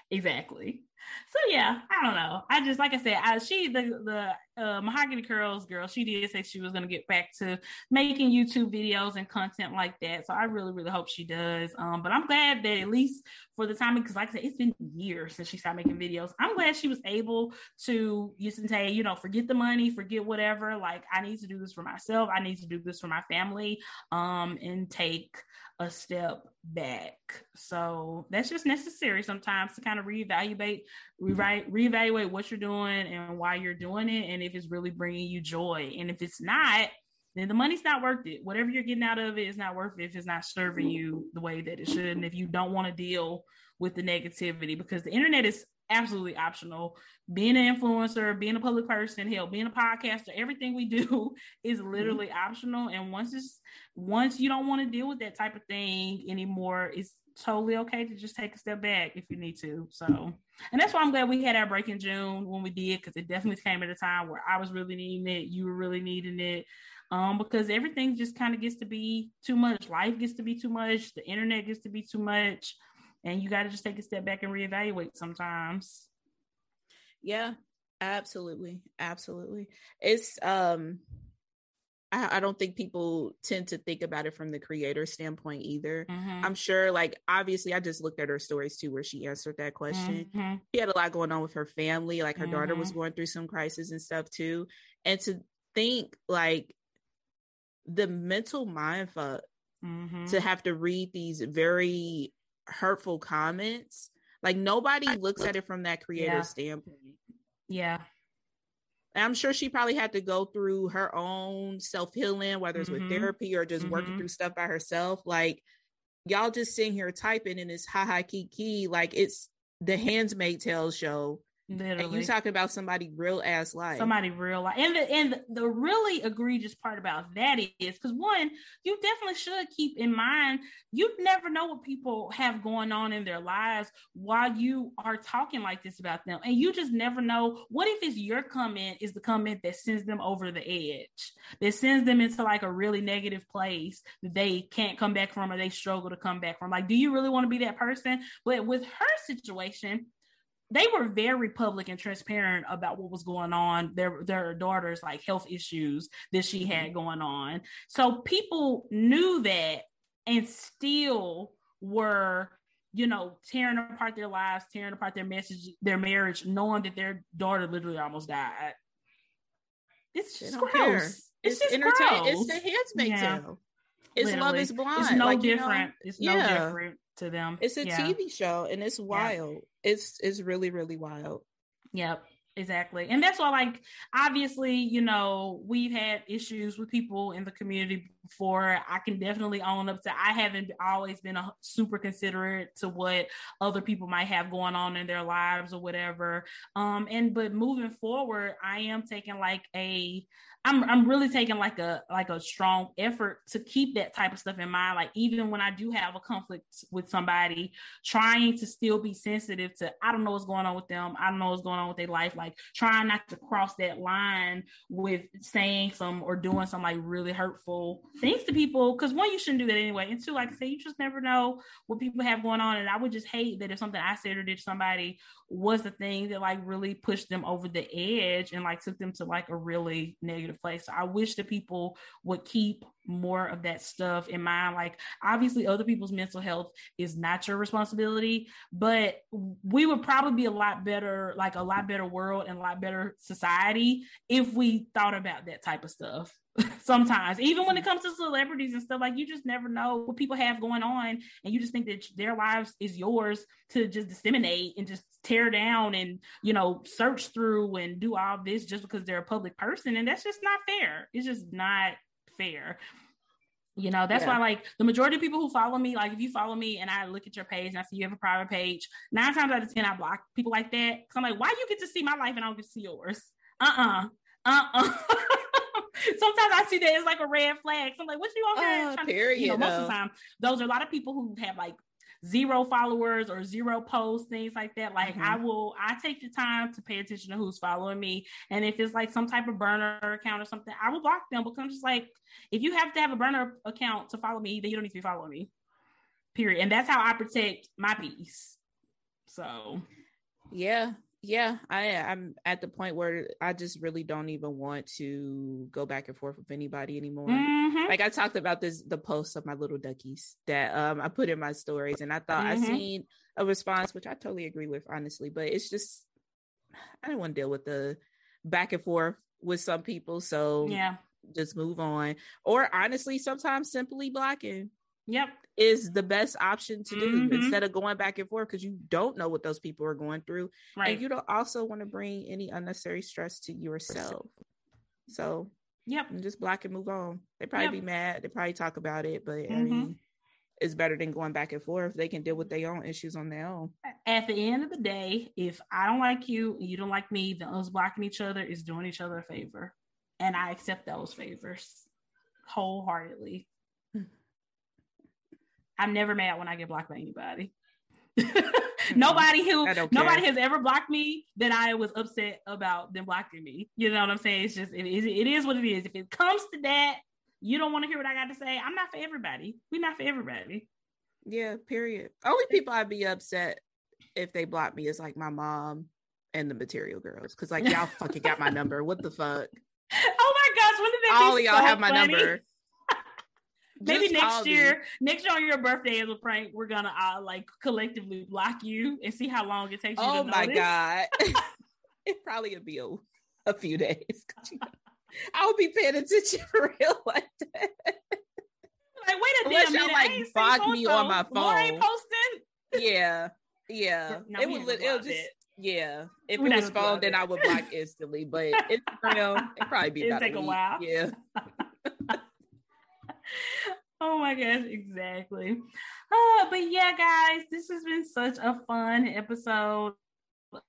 B: exactly. So yeah, I don't know. I just like I said, I, she the the uh, mahogany curls girl. She did say she was going to get back to making YouTube videos and content like that. So I really really hope she does. Um, but I'm glad that at least for the time, because like I said, it's been years since she started making videos. I'm glad she was able to you say you know forget the money, forget whatever. Like I need to do this for myself. I need to do this for my family. Um, and take a step back. So that's just necessary sometimes to kind of reevaluate, re- reevaluate what you're doing and why you're doing it, and if it's really bringing you joy. And if it's not, then the money's not worth it. Whatever you're getting out of it is not worth it if it's not serving you the way that it should. And if you don't want to deal with the negativity, because the internet is absolutely optional. Being an influencer, being a public person, hell, being a podcaster, everything we do is mm-hmm. literally mm-hmm. optional. And once it's once you don't want to deal with that type of thing anymore, it's totally okay to just take a step back if you need to. So, and that's why I'm glad we had our break in June when we did, because it definitely came at a time where I was really needing it, you were really needing it. Um, because everything just kind of gets to be too much. Life gets to be too much. The internet gets to be too much and you got to just take a step back and reevaluate sometimes
A: yeah absolutely absolutely it's um I, I, don't think people tend to think about it from the creator standpoint either. Mm-hmm. I'm sure, like, obviously, I just looked at her stories too, where she answered that question. Mm-hmm. She had a lot going on with her family, like, her mm-hmm. daughter was mm-hmm. going through some crisis and stuff too. And to think, like, the mental mind fuck mm-hmm. to have to read these very hurtful comments. Like nobody looks at it from that creator yeah. standpoint.
B: Yeah.
A: I'm sure she probably had to go through her own self healing, whether it's mm-hmm. with therapy or just mm-hmm. working through stuff by herself. Like y'all just sitting here typing in this ha ha key key, like it's the Handmaid's Tale show Literally. And you talking about somebody real ass life.
B: Somebody real life. And the and the, the really egregious part about that is because one, you definitely should keep in mind you never know what people have going on in their lives while you are talking like this about them. And you just never know what if it's your comment is the comment that sends them over the edge, that sends them into like a really negative place that they can't come back from or they struggle to come back from. Like, do you really want to be that person? But with her situation, they were very public and transparent about what was going on their their daughter's like health issues that she had mm-hmm. going on so people knew that and still were you know tearing apart their lives tearing apart their message their marriage knowing that their daughter literally almost died it's just gross care.
A: it's, it's entertaining it's the Handmaid's yeah. Tale it's literally. love is blind
B: it's no like, different you know, it's no yeah. different to them.
A: It's a yeah. TV show and it's wild. Yeah. It's it's really really wild.
B: Yep. Exactly. And that's why, like, obviously, you know, we've had issues with people in the community before. I can definitely own up to I haven't always been a super considerate to what other people might have going on in their lives or whatever. Um, and but moving forward, I am taking like a I'm I'm really taking like a like a strong effort to keep that type of stuff in mind. Like even when I do have a conflict with somebody, trying to still be sensitive to I don't know what's going on with them. I don't know what's going on with their life. Like trying not to cross that line with saying some or doing some like really hurtful things to people. Cause one, you shouldn't do that anyway. And two, like I say, you just never know what people have going on. And I would just hate that if something I said or did somebody was the thing that like really pushed them over the edge and like took them to like a really negative place. So I wish that people would keep more of that stuff in mind. Like, obviously, other people's mental health is not your responsibility, but we would probably be a lot better, like a lot better world and a lot better society if we thought about that type of stuff. Sometimes, even when it comes to celebrities and stuff, like you just never know what people have going on, and you just think that their lives is yours to just disseminate and just tear down and you know search through and do all this just because they're a public person, and that's just not fair. It's just not fair. You know, that's yeah. why like the majority of people who follow me, like if you follow me and I look at your page and I see you have a private page, nine times out of ten I block people like that. Cause I'm like, why you get to see my life and I don't get to see yours? Uh-uh. Uh-uh. Sometimes I see that it's like a red flag. So I'm like, what you on here? Uh, period. To, you know, most of the time, those are a lot of people who have like zero followers or zero posts, things like that. Like mm-hmm. I will, I take the time to pay attention to who's following me. And if it's like some type of burner account or something, I will block them because I'm just like, if you have to have a burner account to follow me, then you don't need to be following me. Period. And that's how I protect my peace. So
A: yeah, yeah i i'm at the point where i just really don't even want to go back and forth with anybody anymore mm-hmm. like i talked about this the post of my little duckies that um i put in my stories and i thought mm-hmm. i seen a response which i totally agree with honestly but it's just i don't want to deal with the back and forth with some people so
B: yeah
A: just move on or honestly sometimes simply blocking
B: Yep.
A: Is the best option to do mm-hmm. instead of going back and forth because you don't know what those people are going through. Right. And you don't also want to bring any unnecessary stress to yourself. So,
B: yep.
A: Just block and move on. They probably yep. be mad. They probably talk about it, but mm-hmm. I mean, it's better than going back and forth. They can deal with their own issues on their own.
B: At the end of the day, if I don't like you and you don't like me, then us blocking each other is doing each other a favor. And I accept those favors wholeheartedly. I'm never mad when I get blocked by anybody. Mm-hmm. nobody who nobody has ever blocked me that I was upset about them blocking me. You know what I'm saying? It's just it is it is what it is. If it comes to that, you don't want to hear what I got to say. I'm not for everybody. We're not for everybody.
A: Yeah, period. Only people I'd be upset if they block me is like my mom and the material girls. Cause like y'all fucking got my number. What the fuck?
B: Oh my gosh, when did that
A: All y'all so have my funny? number
B: maybe next year, next year on your birthday as a prank, we're gonna uh, like collectively block you and see how long it takes you. To notice. Oh
A: my god, it probably would be a, a few days. I would be paying attention for real like that.
B: Like, wait a Unless
A: damn
B: minute,
A: like block me on my phone.
B: ain't posting.
A: Yeah, yeah.
B: No, it would. It'll just.
A: It. Yeah, if it was phone, then I would block instantly. But Instagram, you know, it'd probably be. It'd take a, a while. Yeah.
B: Oh my gosh, exactly. Oh, but yeah, guys, this has been such a fun episode.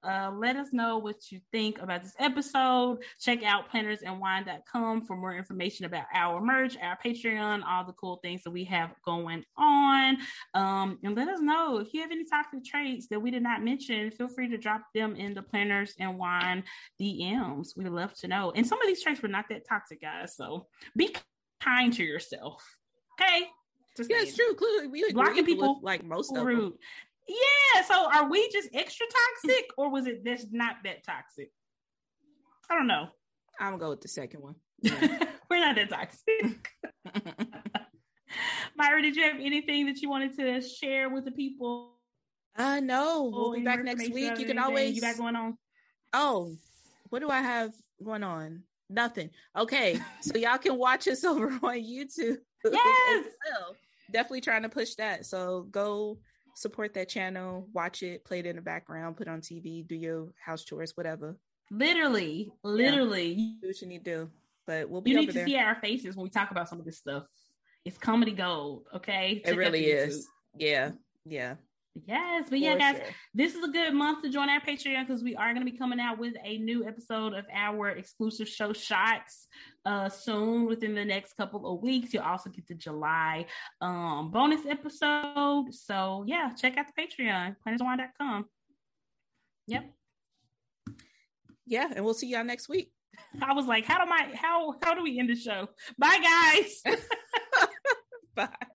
B: uh, let us know what you think about this episode. Check out plannersandwine.com for more information about our merch, our Patreon, all the cool things that we have going on. Um, and let us know if you have any toxic traits that we did not mention. Feel free to drop them in the Planners and Wine DMs. We'd love to know. And some of these traits were not that toxic, guys. So be kind to yourself. Okay.
A: Just yeah, it's true. Clearly, we blocking people like most of rude. Them.
B: Yeah. So are we just extra toxic or was it just not that toxic? I don't know.
A: I'm gonna go with the second one.
B: Yeah. We're not that toxic. Myra, did you have anything that you wanted to share with the people?
A: Uh no. We'll be back next week. You can always
B: you got going on.
A: Oh, what do I have going on? Nothing. Okay. so y'all can watch us over on YouTube.
B: Yes.
A: well. Definitely trying to push that. So go support that channel, watch it, play it in the background, put on TV, do your house chores, whatever.
B: Literally, literally,
A: yeah. do what you need to do. But we'll be.
B: You need
A: to
B: there. see our faces when we talk about some of this stuff. It's comedy gold. Okay,
A: Check it really is. Yeah, yeah.
B: Yes, but yeah, guys, sure. this is a good month to join our Patreon because we are going to be coming out with a new episode of our exclusive show shots uh soon within the next couple of weeks. You'll also get the July um bonus episode. So yeah, check out the Patreon, plannersandwine.com. Yep.
A: Yeah, and we'll see y'all next week.
B: I was like, how do I how how do we end the show? Bye guys.
A: Bye.